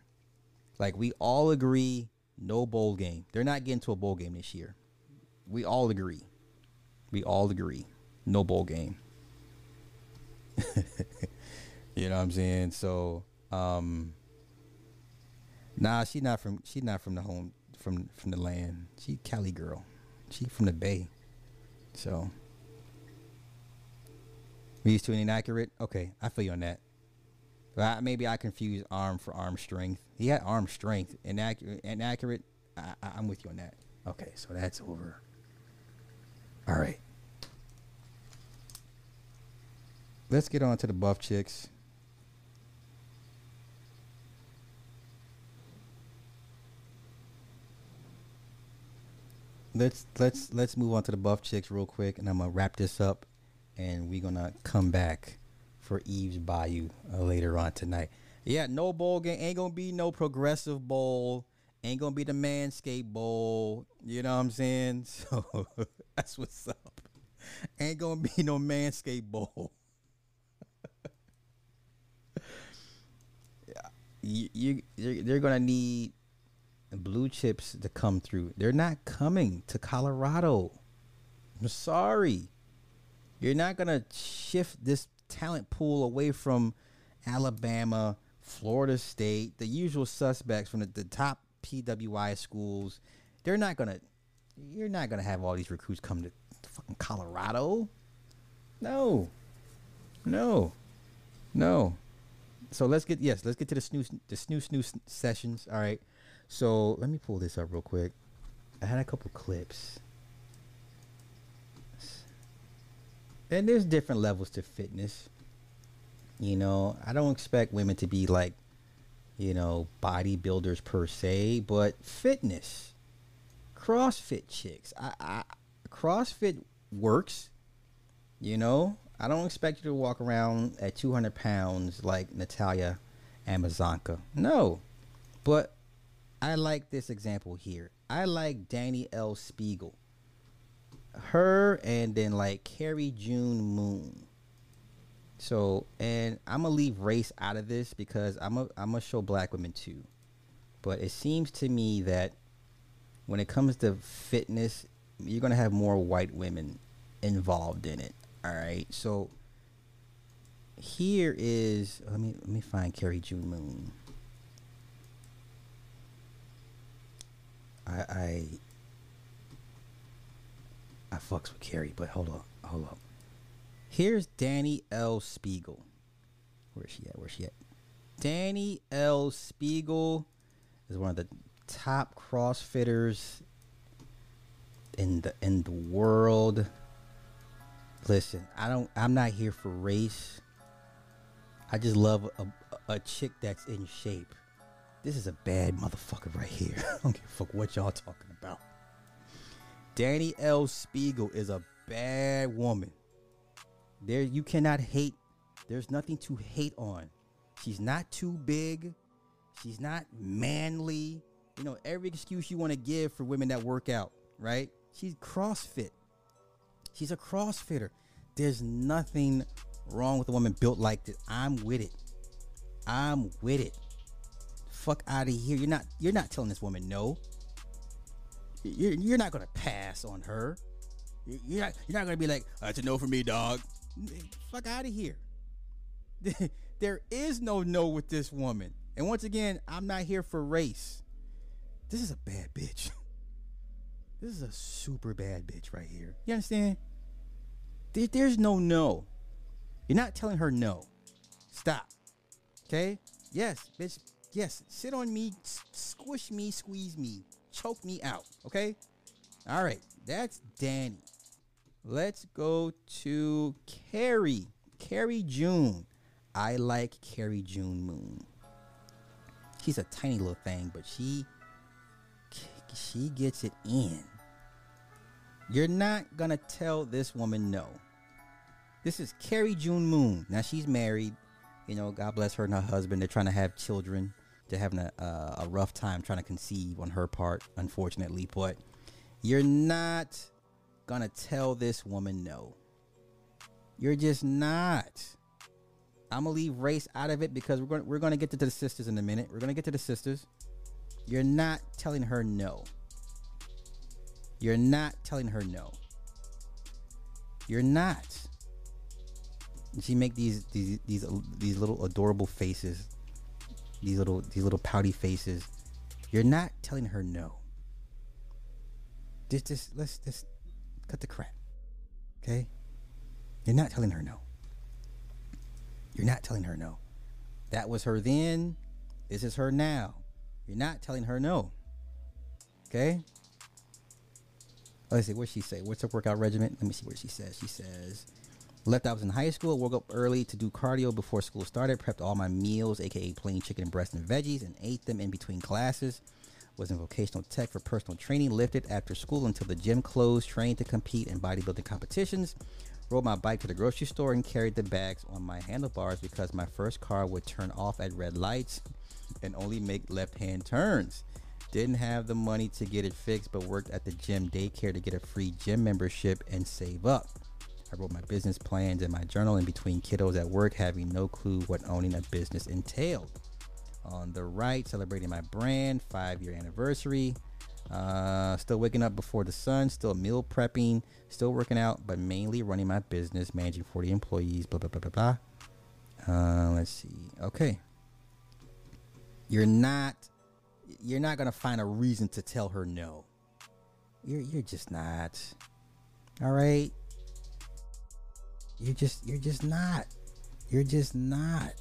Like we all agree no bowl game. They're not getting to a bowl game this year. We all agree. We all agree. No bowl game. You know what I'm saying? So, um, nah, she not from she not from the home from from the land. She Cali girl. She from the Bay. So we used to an inaccurate. Okay, I feel you on that. But I, maybe I confuse arm for arm strength. He had arm strength. Inaccurate. Inaccurate. I, I, I'm with you on that. Okay, so that's over. All right. Let's get on to the buff chicks. Let's let's let's move on to the buff chicks real quick, and I'm gonna wrap this up, and we're gonna come back for Eve's Bayou uh, later on tonight. Yeah, no bowl game ain't gonna be no progressive bowl. Ain't gonna be the Manscaped bowl. You know what I'm saying? So that's what's up. Ain't gonna be no Manscaped bowl. you, you you're, they're gonna need blue chips to come through. They're not coming to Colorado. I'm sorry. You're not gonna shift this talent pool away from Alabama, Florida State, the usual suspects from the, the top PWI schools. They're not gonna. You're not gonna have all these recruits come to, to fucking Colorado. No. No. No. So let's get yes, let's get to the snooze the snooze snooze sessions. All right. So let me pull this up real quick. I had a couple clips. And there's different levels to fitness. You know, I don't expect women to be like, you know, bodybuilders per se, but fitness. CrossFit chicks. I, I CrossFit works. You know, I don't expect you to walk around at 200 pounds like Natalia Amazonka. No, but I like this example here. I like Dani Elle Speegle. Her and then like Carrie June Moon. So and I'm gonna leave race out of this because I'm a I'm gonna show black women too. But it seems to me that when it comes to fitness, you're gonna have more white women involved in it. All right. So here is let me let me find Carrie June Moon. I I I fucks with Carrie, but hold up, hold up. Here's Dani Elle Speegle. Where's she at? Where's she at? Dani Elle Speegle is one of the top CrossFitters in the in the world. Listen, I don't. I'm not here for race. I just love a, a chick that's in shape. This is a bad motherfucker right here. I don't give a fuck what y'all talking about. Dani Elle Speegle is a bad woman. There, you cannot hate. There's nothing to hate on. She's not too big. She's not manly. You know, every excuse you want to give for women that work out, right? She's CrossFit. She's a CrossFitter. There's nothing wrong with a woman built like this. I'm with it. I'm with it. Fuck out of here. You're not you're not telling this woman no. You're, you're not gonna pass on her. You're not you're not gonna be like, that's a no for me, dog. Fuck out of here. there is no no with this woman. And once again, I'm not here for race. This is a bad bitch. This is a super bad bitch right here. You understand? There, there's no no. You're not telling her no. Stop. Okay? Yes, bitch. Yes. Sit on me, squish me, squeeze me, choke me out. Okay? All right. That's Dani. Let's go to Carrie. Carrie June. I like Carrie June Moon. She's a tiny little thing, but she she gets it in. You're not gonna tell this woman no. This is Carrie June Moon. Now she's married. You know, God bless her and her husband. They're trying to have children. They're having a uh, a rough time trying to conceive on her part, unfortunately. But you're not gonna tell this woman no. You're just not. I'm gonna leave race out of it because we're going we're gonna get to the sisters in a minute. We're gonna get to the sisters. You're not telling her no. You're not telling her no. You're not. And she make these these these these little adorable faces, these little these little pouty faces. You're not telling her no. Just just let's just cut the crap. Okay? You're not telling her no. You're not telling her no. That was her then. This is her now. You're not telling her no. Okay? Let's see, what she say? What's her workout regimen? Let me see what she says. She says, left I was in high school, woke up early to do cardio before school started, prepped all my meals, aka plain chicken breast and veggies, and ate them in between classes. Was in vocational tech for personal training, lifted after school until the gym closed, trained to compete in bodybuilding competitions, rode my bike to the grocery store and carried the bags on my handlebars because my first car would turn off at red lights and only make left hand turns. Didn't have the money to get it fixed, but worked at the gym daycare to get a free gym membership and save up. I wrote my business plans in my journal in between kiddos at work, having no clue what owning a business entailed. On the right, celebrating my brand five year anniversary. Uh, still waking up before the sun, still meal prepping, still working out, but mainly running my business, managing 40 employees, blah, blah, blah, blah, blah. Uh, let's see. Okay. You're not you're not gonna find a reason to tell her no. You're you're just not. All right. You're just you're just not. You're just not.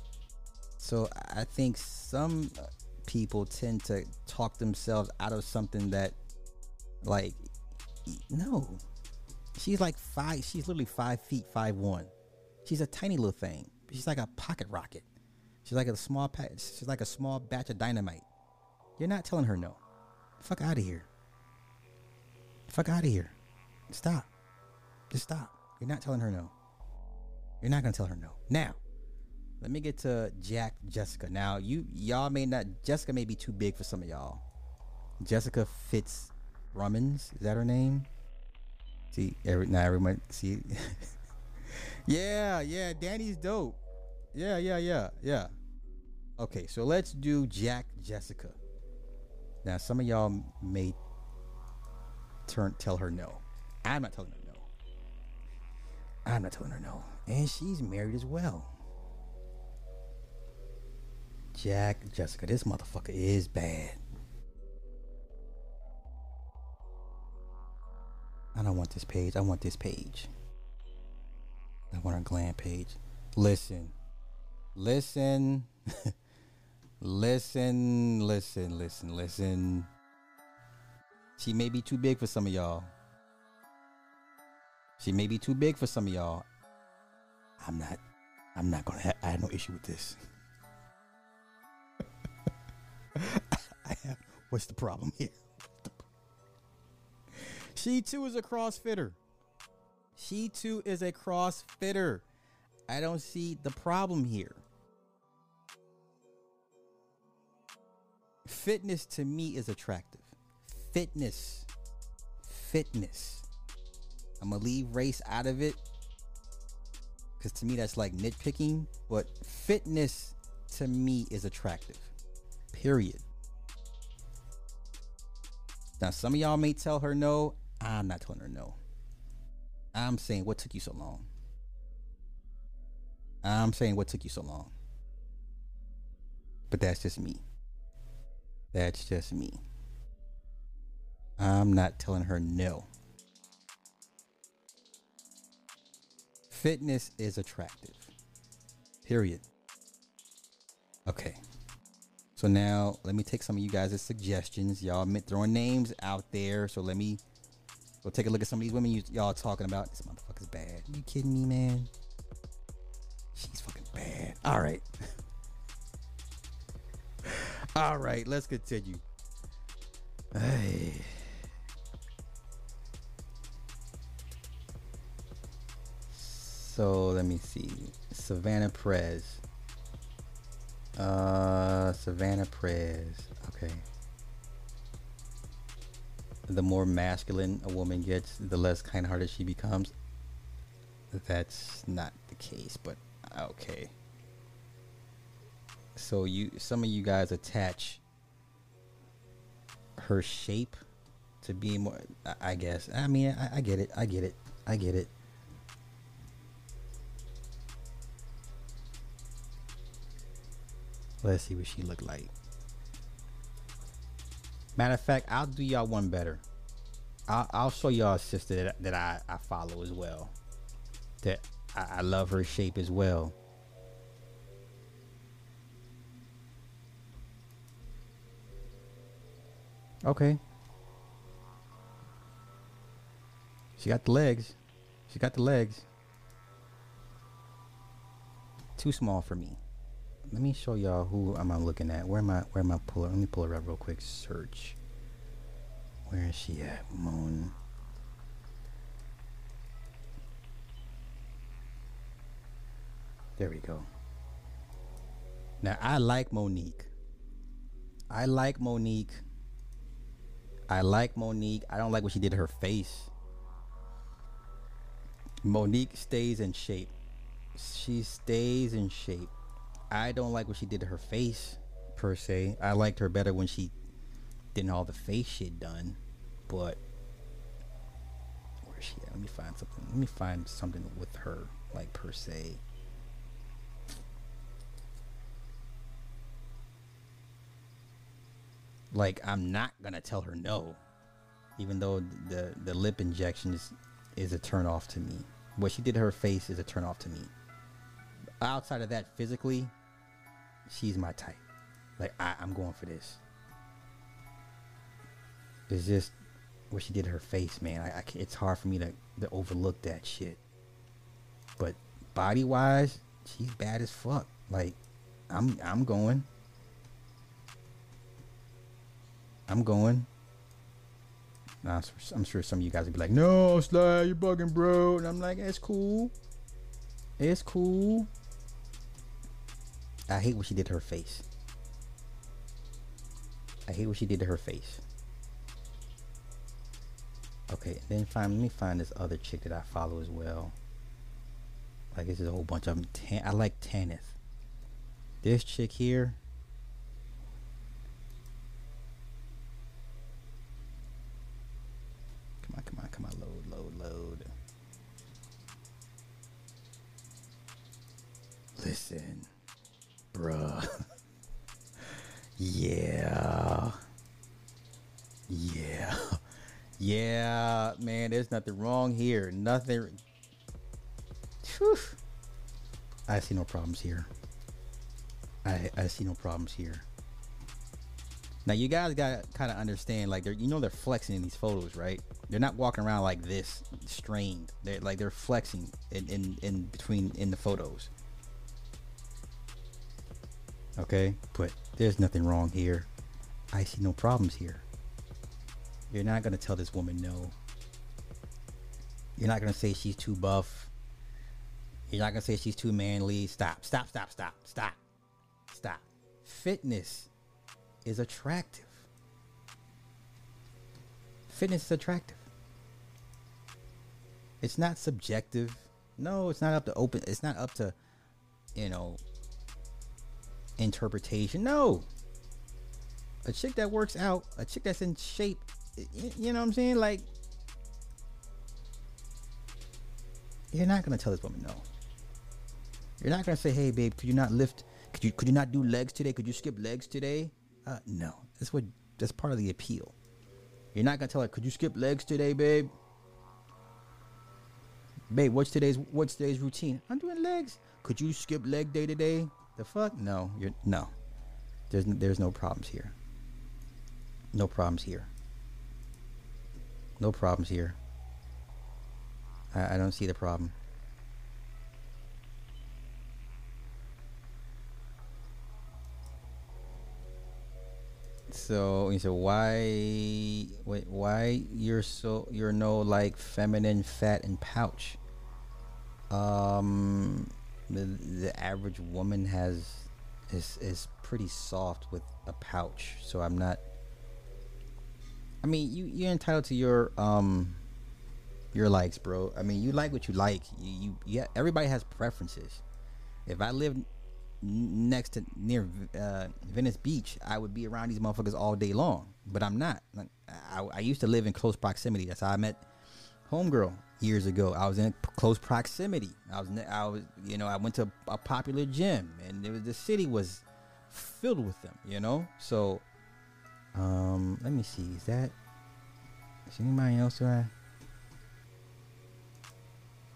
So I think some people tend to talk themselves out of something that, like, no. She's like five. She's literally five feet five one. She's a tiny little thing. She's like a pocket rocket. She's like a small. She's like a small batch of dynamite. You're not telling her no. Fuck out of here. Fuck out of here. Stop. Just stop. You're not telling her no. You're not gonna tell her no. Now, let me get to Jack Jessica. Now, you y'all may not Jessica may be too big for some of y'all. Jessica Fitz Rummins, is that her name? See, every now everyone see. yeah, yeah, Dani's dope. Yeah, yeah, yeah, yeah. Okay, so let's do Jack Jessica. Now, some of y'all may turn tell her no. I'm not telling her no. I'm not telling her no. And she's married as well. Jack Jessica, this motherfucker is bad. I don't want this page. I want this page. I want our glam page. Listen. Listen. listen, listen, listen, listen. She may be too big for some of y'all. She may be too big for some of y'all. I'm not. I'm not gonna. Ha- I have no issue with this. I have. What's the problem here? She too is a CrossFitter. She too is a CrossFitter. I don't see the problem here. Fitness to me is attractive. Fitness. Fitness. I'm gonna leave race out of it because to me that's like nitpicking. But fitness to me is attractive. Period. Now, some of y'all may tell her no. I'm not telling her no. I'm saying, what took you so long? I'm saying, what took you so long? But that's just me. That's just me. I'm not telling her no. Fitness is attractive. Period. Okay. So now let me take some of you guys' suggestions. Y'all throwing names out there. So let me go take a look at some of these women you, y'all talking about. This motherfucker's bad. You kidding me, man? She's fucking bad. All right. All right, let's continue. Hey. So let me see. Savannah Prez. Uh, Savannah Prez. Okay. The more masculine a woman gets, the less kind-hearted she becomes. That's not the case, but okay. So you, some of you guys attach her shape to being more. I- I guess. I mean, I, I get it. I get it. I get it. Let's see what she looked like. Matter of fact, I'll do y'all one better. I'll, I'll show y'all a sister that, that I, I follow as well. that I, I love her shape as well. Okay. She got the legs. She got the legs. Too small for me. Let me show y'all who am I looking at. Where am I where am I pulling? Let me pull her up real quick. Search. Where is she at? Moon. There we go. Now I like Monique. I like Monique. I like Monique. I don't like what she did to her face. Monique stays in shape. She stays in shape. I don't like what she did to her face, per se. I liked her better when she didn't all the face shit done. But where is she at? Let me find something. Let me find something with her, like per se. Like I'm not gonna tell her no, even though the the lip injection is is a turn off to me. What she did to her face is a turn off to me. Outside of that, physically, she's my type. Like I, I'm going for this. It's just what she did to her face, man. I, I it's hard for me to, to overlook that shit. But body wise, she's bad as fuck. Like I'm I'm going. I'm going. I'm sure some of you guys would be like, "No, Sly, you're bugging, bro," and I'm like, "It's cool. It's cool." I hate what she did to her face. I hate what she did to her face. Okay, then find let me find this other chick that I follow as well. Like this is a whole bunch of them. I like Tanith. This chick here. Come on, come on, come on, load, load, load. Listen, bruh. yeah. Yeah. Yeah, man, there's nothing wrong here. Nothing. Phew. I see no problems here. I I see no problems here. Now you guys got to kind of understand, like they're you know they're flexing in these photos, right? They're not walking around like this, strained. They're like they're flexing in in, in between in the photos. Okay, but there's nothing wrong here. I see no problems here. You're not gonna tell this woman no. You're not gonna say she's too buff. You're not gonna say she's too manly. Stop, stop, stop, stop, stop, stop. Fitness is attractive. Fitness is attractive. It's not subjective. No, it's not up to open. It's not up to, you know, interpretation. No. A chick that works out, a chick that's in shape, you know what I'm saying? Like, you're not gonna tell this woman no. You're not gonna say, "Hey, babe, could you not lift? Could you could you not do legs today? Could you skip legs today?" Uh, no, that's what that's part of the appeal. You're not gonna tell her, "Could you skip legs today, babe?" Babe, what's today's what's today's routine? I'm doing legs. Could you skip leg day today? The fuck? No, you're no. There's there's no problems here. No problems here. No problems here. I, I don't see the problem. So you said why wait why you're so you're no like feminine fat and pouch. Um the the average woman has is is pretty soft with a pouch. So I'm not I mean you you're entitled to your um your likes, bro. I mean you like what you like. You, you yeah everybody has preferences. If I lived next to near uh, Venice Beach, I would be around these motherfuckers all day long. But I'm not. Like, I, I used to live in close proximity. That's how I met homegirl years ago. I was in close proximity. I was, I was, you know, I went to a popular gym, and it was the city was filled with them. You know, so um, let me see. Is that is anybody else I?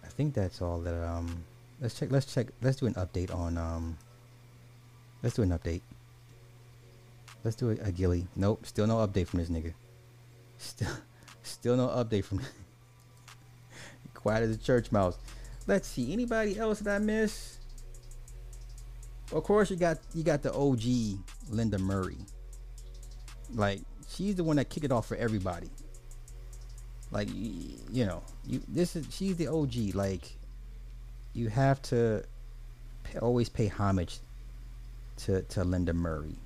I think that's all that um let's check let's check let's do an update on um let's do an update. Let's do a, a Gilly. Nope, still no update from this nigga. Still still no update from quiet as a church mouse. Let's see. Anybody else that I miss? Of course you got you got the OG Lenda Murray. Like she's the one that kicked it off for everybody. Like y- you know, you this is she's the OG. Like you have to pay, always pay homage to to Lenda Murray.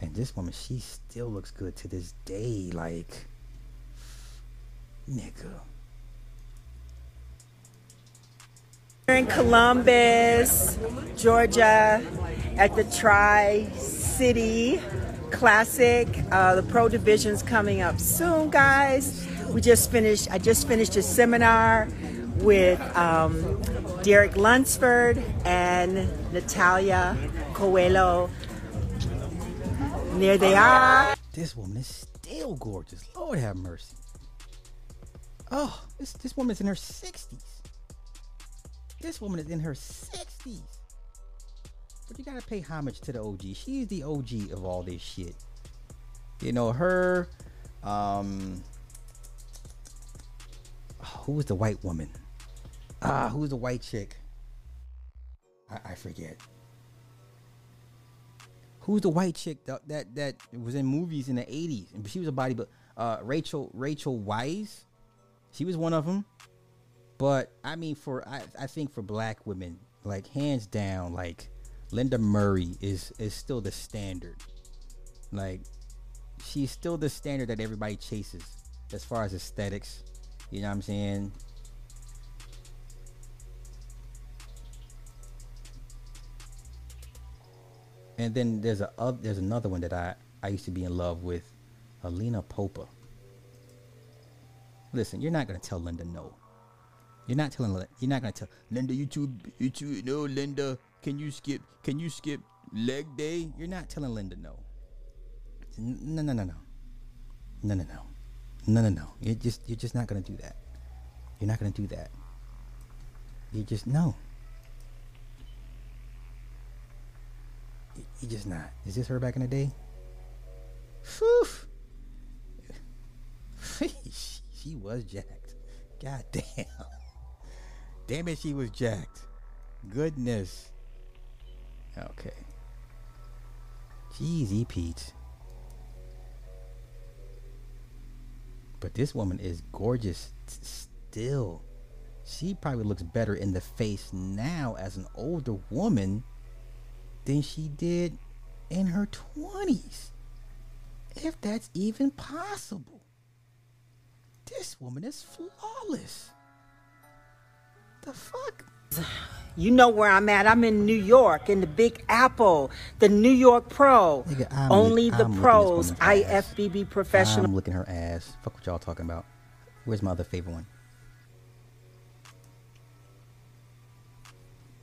And this woman, she still looks good to this day. Like, nigga. We're in Columbus, Georgia, at the Tri City Classic. Uh, the Pro Division's coming up soon, guys. We just finished. I just finished a seminar with um, Derek Lunsford and Natalia Coelho. And there they are. This woman is still gorgeous. Lord have mercy. Oh, this this woman's in her sixties. This woman is in her sixties. But you gotta pay homage to the OG. She's the OG of all this shit. You know her. Um, who was the white woman? Ah, who was the white chick? I, I forget. Who's the white chick that, that that was in movies in the eighties? And she was a body, but uh, Rachel Rachel Wise, she was one of them. But I mean, for I, I think for black women, like hands down, like Lenda Murray is is still the standard. Like she's still the standard that everybody chases as far as aesthetics. You know what I'm saying? And then there's a oth- there's another one that I I used to be in love with, Alina Popa. Listen, you're not gonna tell Lenda no. You're not telling Lenda. You're not gonna tell Lenda. You too. You too. No, Lenda. Can you skip? Can you skip leg day? You're not telling Lenda no. No, no, no, no. No, no, no. No, no, no. You're just you're just not gonna do that. You're not gonna do that. You just no. You, just not. Is this her back in the day? Phew. she, was jacked. God damn. Damn it, she was jacked. Goodness. Okay. Jeezy Pete. But this woman is gorgeous t- still. She probably looks better in the face now as an older woman than she did in her 20s. If that's even possible. This woman is flawless. The fuck? You know where I'm at. I'm in New York, in the Big Apple, the New York Pro. Nigga, Only look- the I'm pros, ass. IFBB professional. I'm looking her ass. Fuck what y'all talking about. Where's my other favorite one?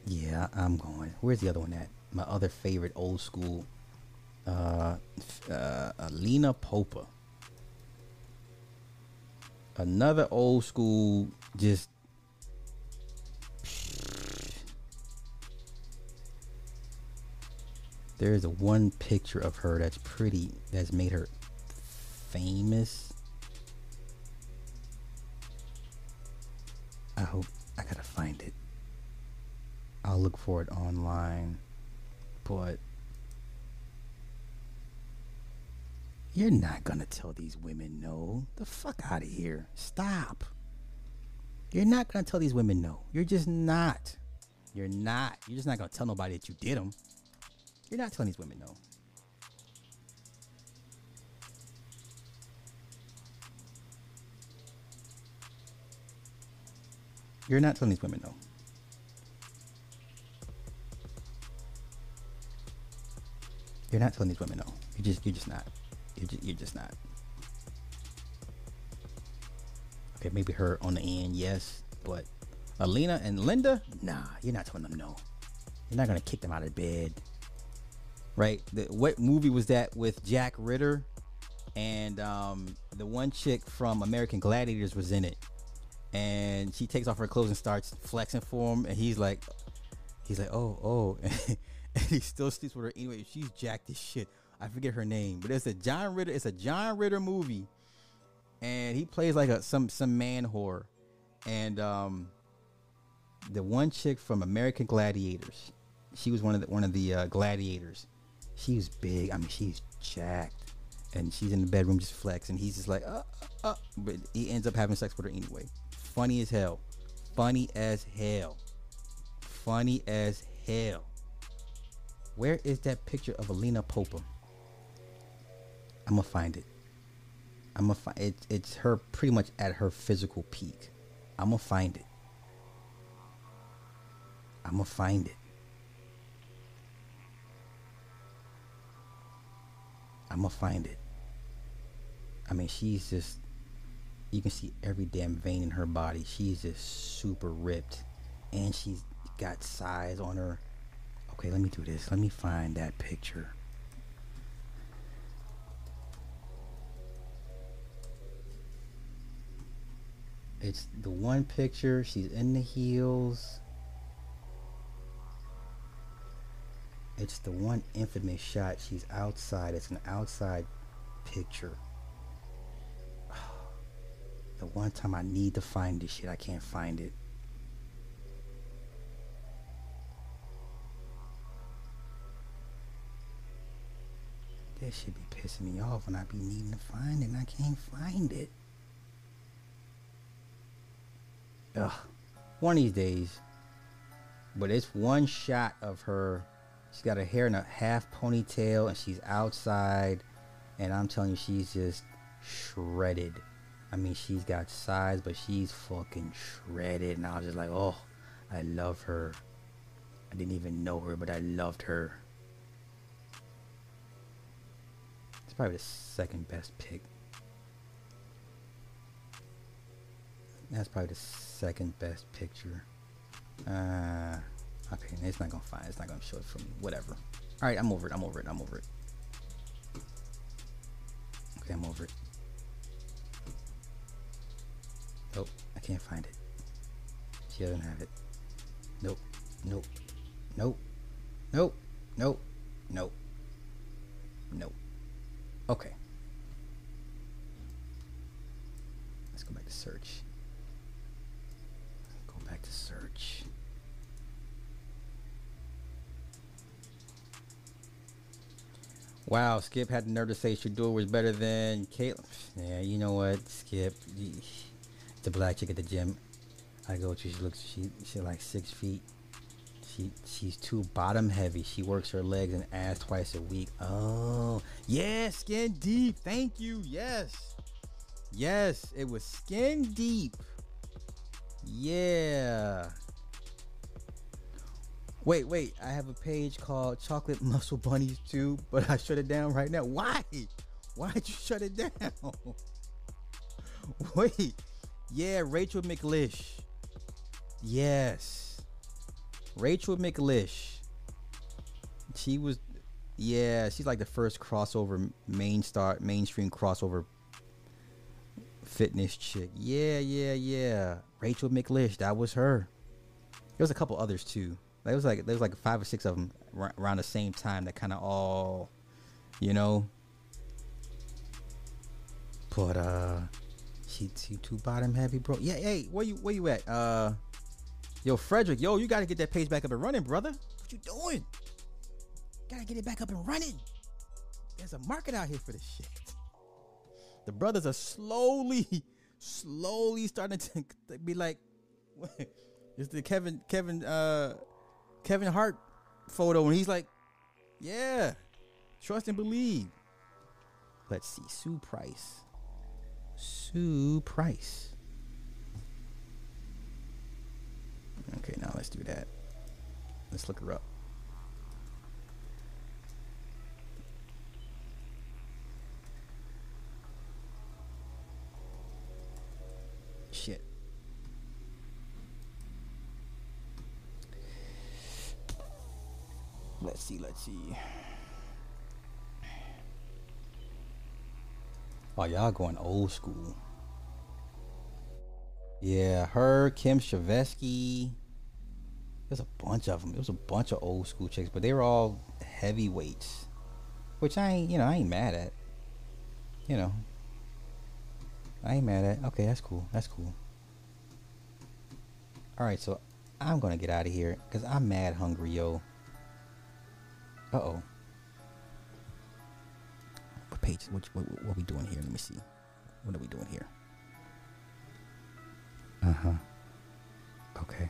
Yeah, I'm going. Where's the other one at? My other favorite old school. Uh, uh, Alina Popa. Another old school, just. There's a one picture of her that's pretty, that's made her famous. I hope I gotta find it. I'll look for it online, but you're not gonna tell these women no. The fuck out of here. Stop. You're not gonna tell these women no. You're just not. You're not. You're just not gonna tell nobody that you did them. You're not telling these women no. You're not telling these women no. You're not telling these women no. You're just you're just not. You're you're just not. Okay, maybe her on the end, yes, but Alina and Lenda, nah, you're not telling them no. You're not gonna kick them out of bed, right? The, what movie was that with Jack Ritter and um, the one chick from American Gladiators was in it, and she takes off her clothes and starts flexing for him, and he's like, he's like, oh, oh, and he still sleeps with her anyway. She's jacked as shit. I forget her name, but it's a John Ritter. It's a John Ritter movie, and he plays like a some some man whore, and um, the one chick from American Gladiators, she was one of the one of the uh, gladiators. She was big. I mean, she's jacked, and she's in the bedroom just flex, and he's just like, uh, uh, uh, but he ends up having sex with her anyway. Funny as hell. Funny as hell. Funny as hell. Where is that picture of Alina Popa? I'm gonna find it. I'm gonna find it. It's her pretty much at her physical peak. I'm gonna find it. I'm gonna find it. I'm gonna find it. I mean, she's just. You can see every damn vein in her body. She's just super ripped, and she's got size on her. Okay, let me do this. Let me find that picture. It's the one picture. She's in the heels. It's the one infamous shot. She's outside. It's an outside picture. The one time I need to find this shit, I can't find it. This should be pissing me off when I be needing to find it and I can't find it. Ugh. One of these days. But it's one shot of her. She's got her hair in a half ponytail and she's outside. And I'm telling you, she's just shredded. I mean, she's got size, but she's fucking shredded. And I was just like, oh, I love her. I didn't even know her, but I loved her. It's probably the second best pick. That's probably the second best picture. Uh, okay, it's not gonna find. It's not gonna show it for me. Whatever. All right, I'm over it. I'm over it. I'm over it. Okay, I'm over it. Nope, I can't find it. She doesn't have it. Nope, nope, nope, nope, nope, nope, nope. Okay. Let's go back to search. Go back to search. Wow, Skip had the nerve to say Shedeur was better than Caitlyn. Yeah, you know what, Skip. The black chick at the gym. I go to. She looks. She she like six feet. She she's too bottom heavy. She works her legs and ass twice a week. Oh yeah, skin deep. Thank you. Yes, yes. It was skin deep. Yeah. Wait, wait. I have a page called Chocolate Muscle Bunnies too, but I shut it down right now. Why? Why'd you shut it down? wait. Yeah, Rachel McLish. Yes. Rachel McLish. She was yeah, she's like the first crossover main star mainstream crossover fitness chick. Yeah, yeah, yeah. Rachel McLish, that was her. There was a couple others too. There was like there was like five or six of them around the same time that kind of all, you know. But uh, she she too bottom heavy, bro. Yeah, hey, where you where you at? Uh, yo, Frederick, yo, you gotta get that page back up and running, brother. What you doing? Gotta get it back up and running. There's a market out here for this shit. The brothers are slowly, slowly starting to be like, it's the Kevin Kevin uh Kevin Hart photo, and he's like, yeah, trust and believe. Let's see, Sue Price. Sue Price. Okay, now let's do that. Let's look her up. Shit. Let's see, let's see. Oh, y'all going old school. Yeah, her, Kim Chizevsky. There's a bunch of them. It was a bunch of old school chicks, but they were all heavyweights, which I ain't, you know, I ain't mad at. You know, I ain't mad at. Okay, that's cool. That's cool. All right, so I'm gonna get out of here because I'm mad hungry, yo. Uh oh. What page? What, what, what are we doing here? Let me see. What are we doing here? Uh huh. Okay.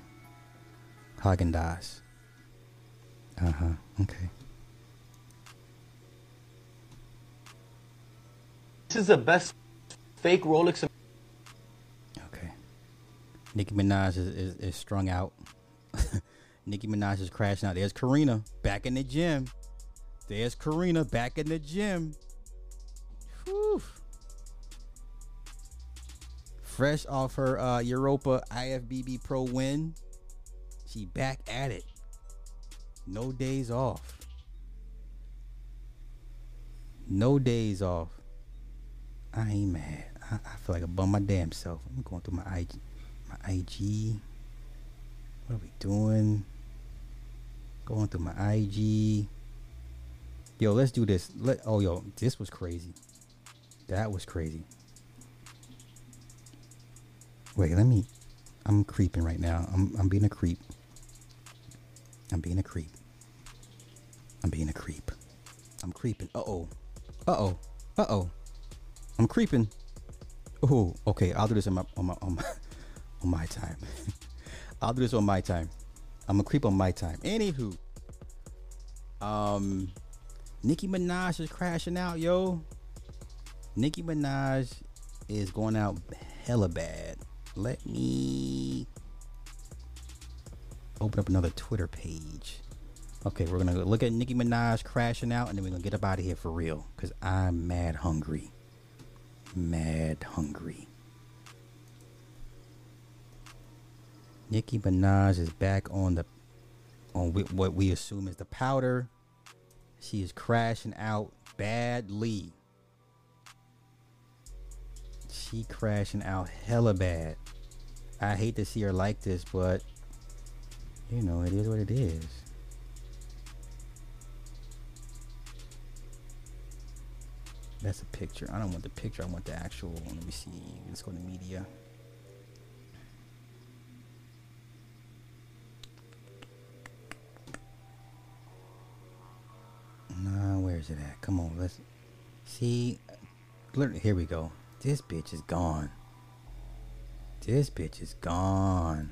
Häagen-Dazs. Uh huh. Okay. This is the best fake Rolex. Okay. Nicki Minaj is, is, is strung out. Nicki Minaj is crashing out. There's Karina back in the gym. There's Karina back in the gym. Whew. Fresh off her uh, Europa IFBB Pro win. She back at it. No days off. No days off. I ain't mad. I, I feel like a bum my damn self. I'm going through my IG. My IG. What are we doing? Going through my IG. Yo, let's do this. Let oh yo, this was crazy. That was crazy. Wait, let me I'm creeping right now. I'm I'm being a creep. I'm being a creep. I'm being a creep. I'm creeping. Uh oh. Uh oh. Uh oh. I'm creeping. Oh, okay. I'll do this on my on my on my, on my time. I'll do this on my time. I'm gonna creep on my time. Anywho, um, Nicki Minaj is crashing out, yo. Nicki Minaj is going out hella bad. Let me open up another Twitter page. Okay, we're gonna look at Nicki Minaj crashing out, and then we're gonna get up out of here for real. Cause I'm mad hungry. Mad hungry. Nicki Minaj is back on the on what we assume is the powder. She is crashing out badly. She crashing out hella bad. I hate to see her like this, but you know, it is what it is. That's a picture. I don't want the picture. I want the actual. Let me see. Let's go to media. Nah, where's it? Come on, let's see. Here we go. This bitch is gone. This bitch is gone.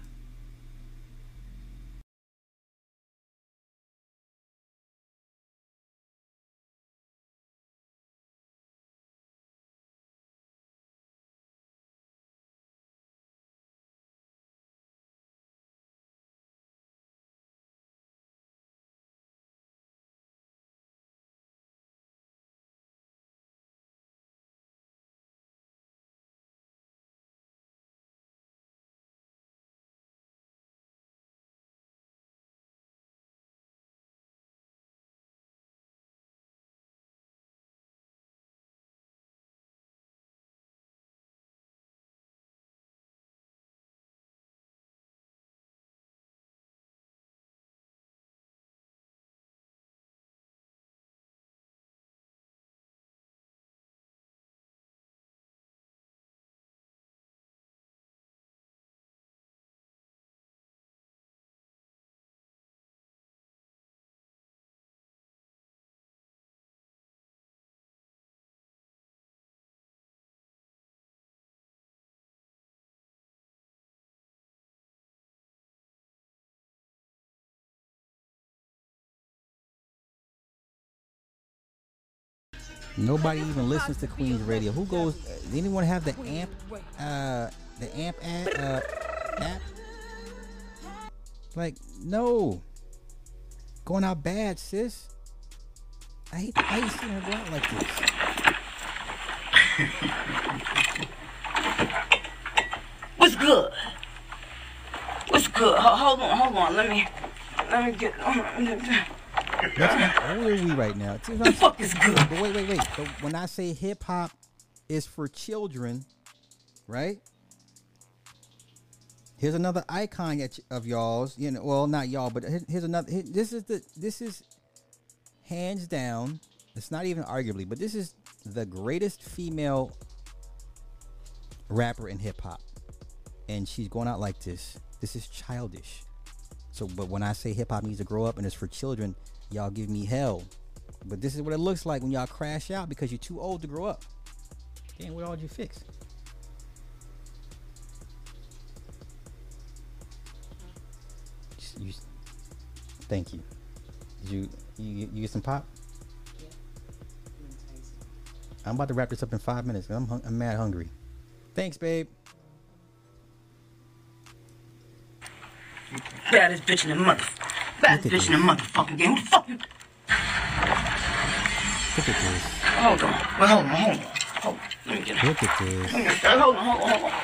Nobody even listens to Queen's Radio. Who goes? Does anyone have the amp? Uh, the amp ad, uh, app? Like, no. Going out bad, sis. I hate, I hate seeing her go out like this. What's good? What's good? Hold on, hold on. Let me, let me get. What's how old are we right now? The fuck is good? But wait, wait, wait. So when I say hip hop is for children, right? Here's another icon of y'all's. You know, well, not y'all, but here's another. here- This is the. This is hands down. It's not even arguably, but this is the greatest female rapper in hip hop, and she's going out like this. This is childish. So, but when I say hip hop needs to grow up and it's for children, y'all give me hell. But this is what it looks like when y'all crash out because you're too old to grow up. Damn, what all did you fix? You- thank you. Did you, you you get some pop? I'm about to wrap this up in five minutes. I'm hung- I'm mad hungry. Thanks, babe. Baddest bitch in the mother. Baddest Look at in the motherfucking game. Who the fuck you? Look at this. Hold on. Well, hold on, hold on. Hold on. Let me get him. Look at this. Let me, hold on, hold on, hold on.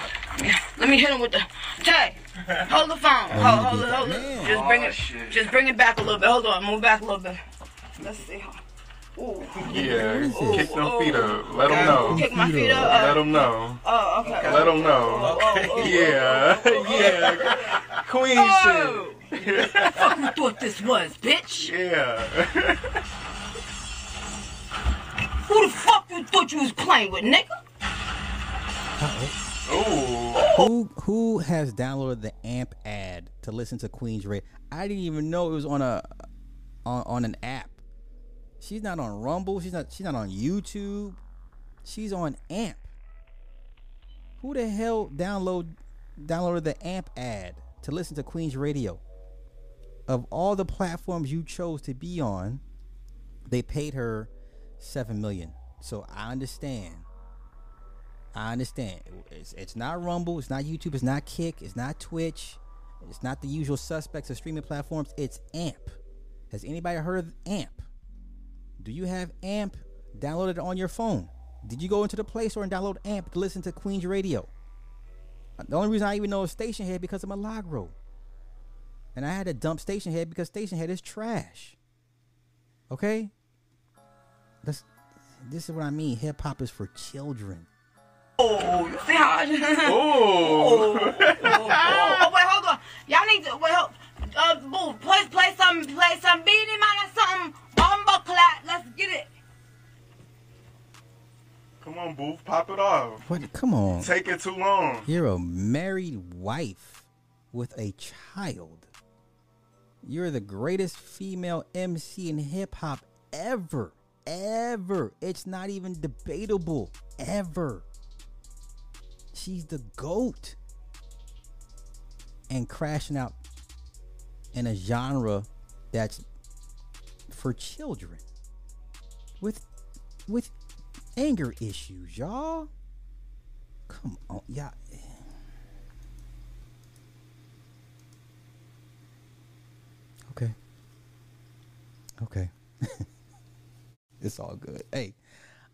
Let me, hit him with the Tay. Hold the phone. Oh, Hold, you hold it, hold it. Just bring it. Oh, just bring it back a little bit. Hold on. Move back a little bit. Let's see. Ooh. Yeah, is kick this? them feet up. Let them know. Kick my feet up. Let them know. oh, okay. Let them know. oh, oh. Yeah, yeah. Queen Oh! shit. fuck you thought this was, bitch? Yeah. Who the fuck you thought you was playing with, nigga? Ooh. Who who has downloaded the AMP ad to listen to Queen's Radio? I didn't even know it was on a on, on an app. She's not on Rumble. She's not she's not on YouTube. She's on AMP. Who the hell download downloaded the AMP ad to listen to Queen's Radio? Of all the platforms you chose to be on, they paid her seven million. So I understand. I understand. It's, it's not Rumble. It's not YouTube. It's not Kick. It's not Twitch. It's not the usual suspects of streaming platforms. It's AMP. Has anybody heard of AMP? Do you have AMP downloaded on your phone? Did you go into the Play Store and download AMP to listen to Queen's Radio? The only reason I even know is Stationhead because of Milagro. And I had to dump Stationhead because Stationhead is trash. Okay? That's this is what I mean. Hip hop is for children. Oh, see how I just... Ooh. oh, oh, oh, wait, hold on. Y'all need to, wait, hold, uh, boo, play, play some, play some Beenie Man or something. Bumbo clap, let's get it. Come on, Booth. Pop it off. What? Come on. Take it too long. You're a married wife with a child. You're the greatest female MC in hip hop ever. Ever. It's not even debatable. Ever. She's the GOAT. And crashing out in a genre that's for children. With with anger issues, y'all. Come on, y'all. Okay. Okay. it's all good. Hey,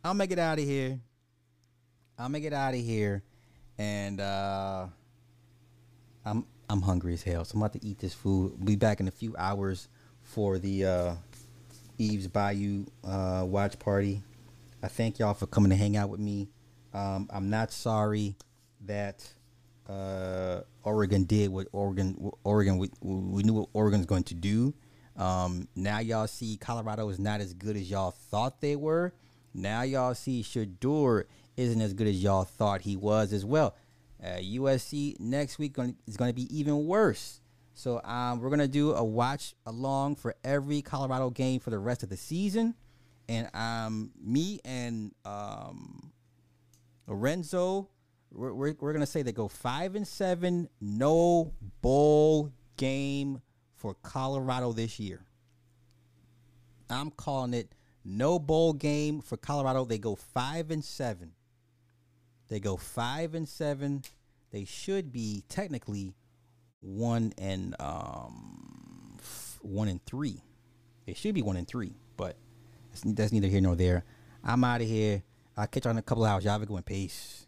I'll make it out of here. I'll make it out of here. And uh I'm I'm hungry as hell. So I'm about to eat this food. Be back in a few hours for the uh Eve's Bayou uh watch party. I thank y'all for coming to hang out with me. Um, I'm not sorry that uh, Oregon did what Oregon Oregon we, we knew what Oregon's going to do. Um, now y'all see Colorado is not as good as y'all thought they were. Now y'all see Shedeur isn't as good as y'all thought he was as well. Uh, USC next week gonna, is going to be even worse. So um, we're gonna do a watch along for every Colorado game for the rest of the season, and um, me and um, Lorenzo, we're, we're, we're gonna say they go five and seven, no bowl game for Colorado this year. I'm calling it no bowl game for Colorado. They go five and seven. They go five and seven. They should be technically one and um f- one and three. They should be one and three, that's, neither here nor there. I'm out of here. I'll catch you on in a couple hours. Y'all have a good one. Peace.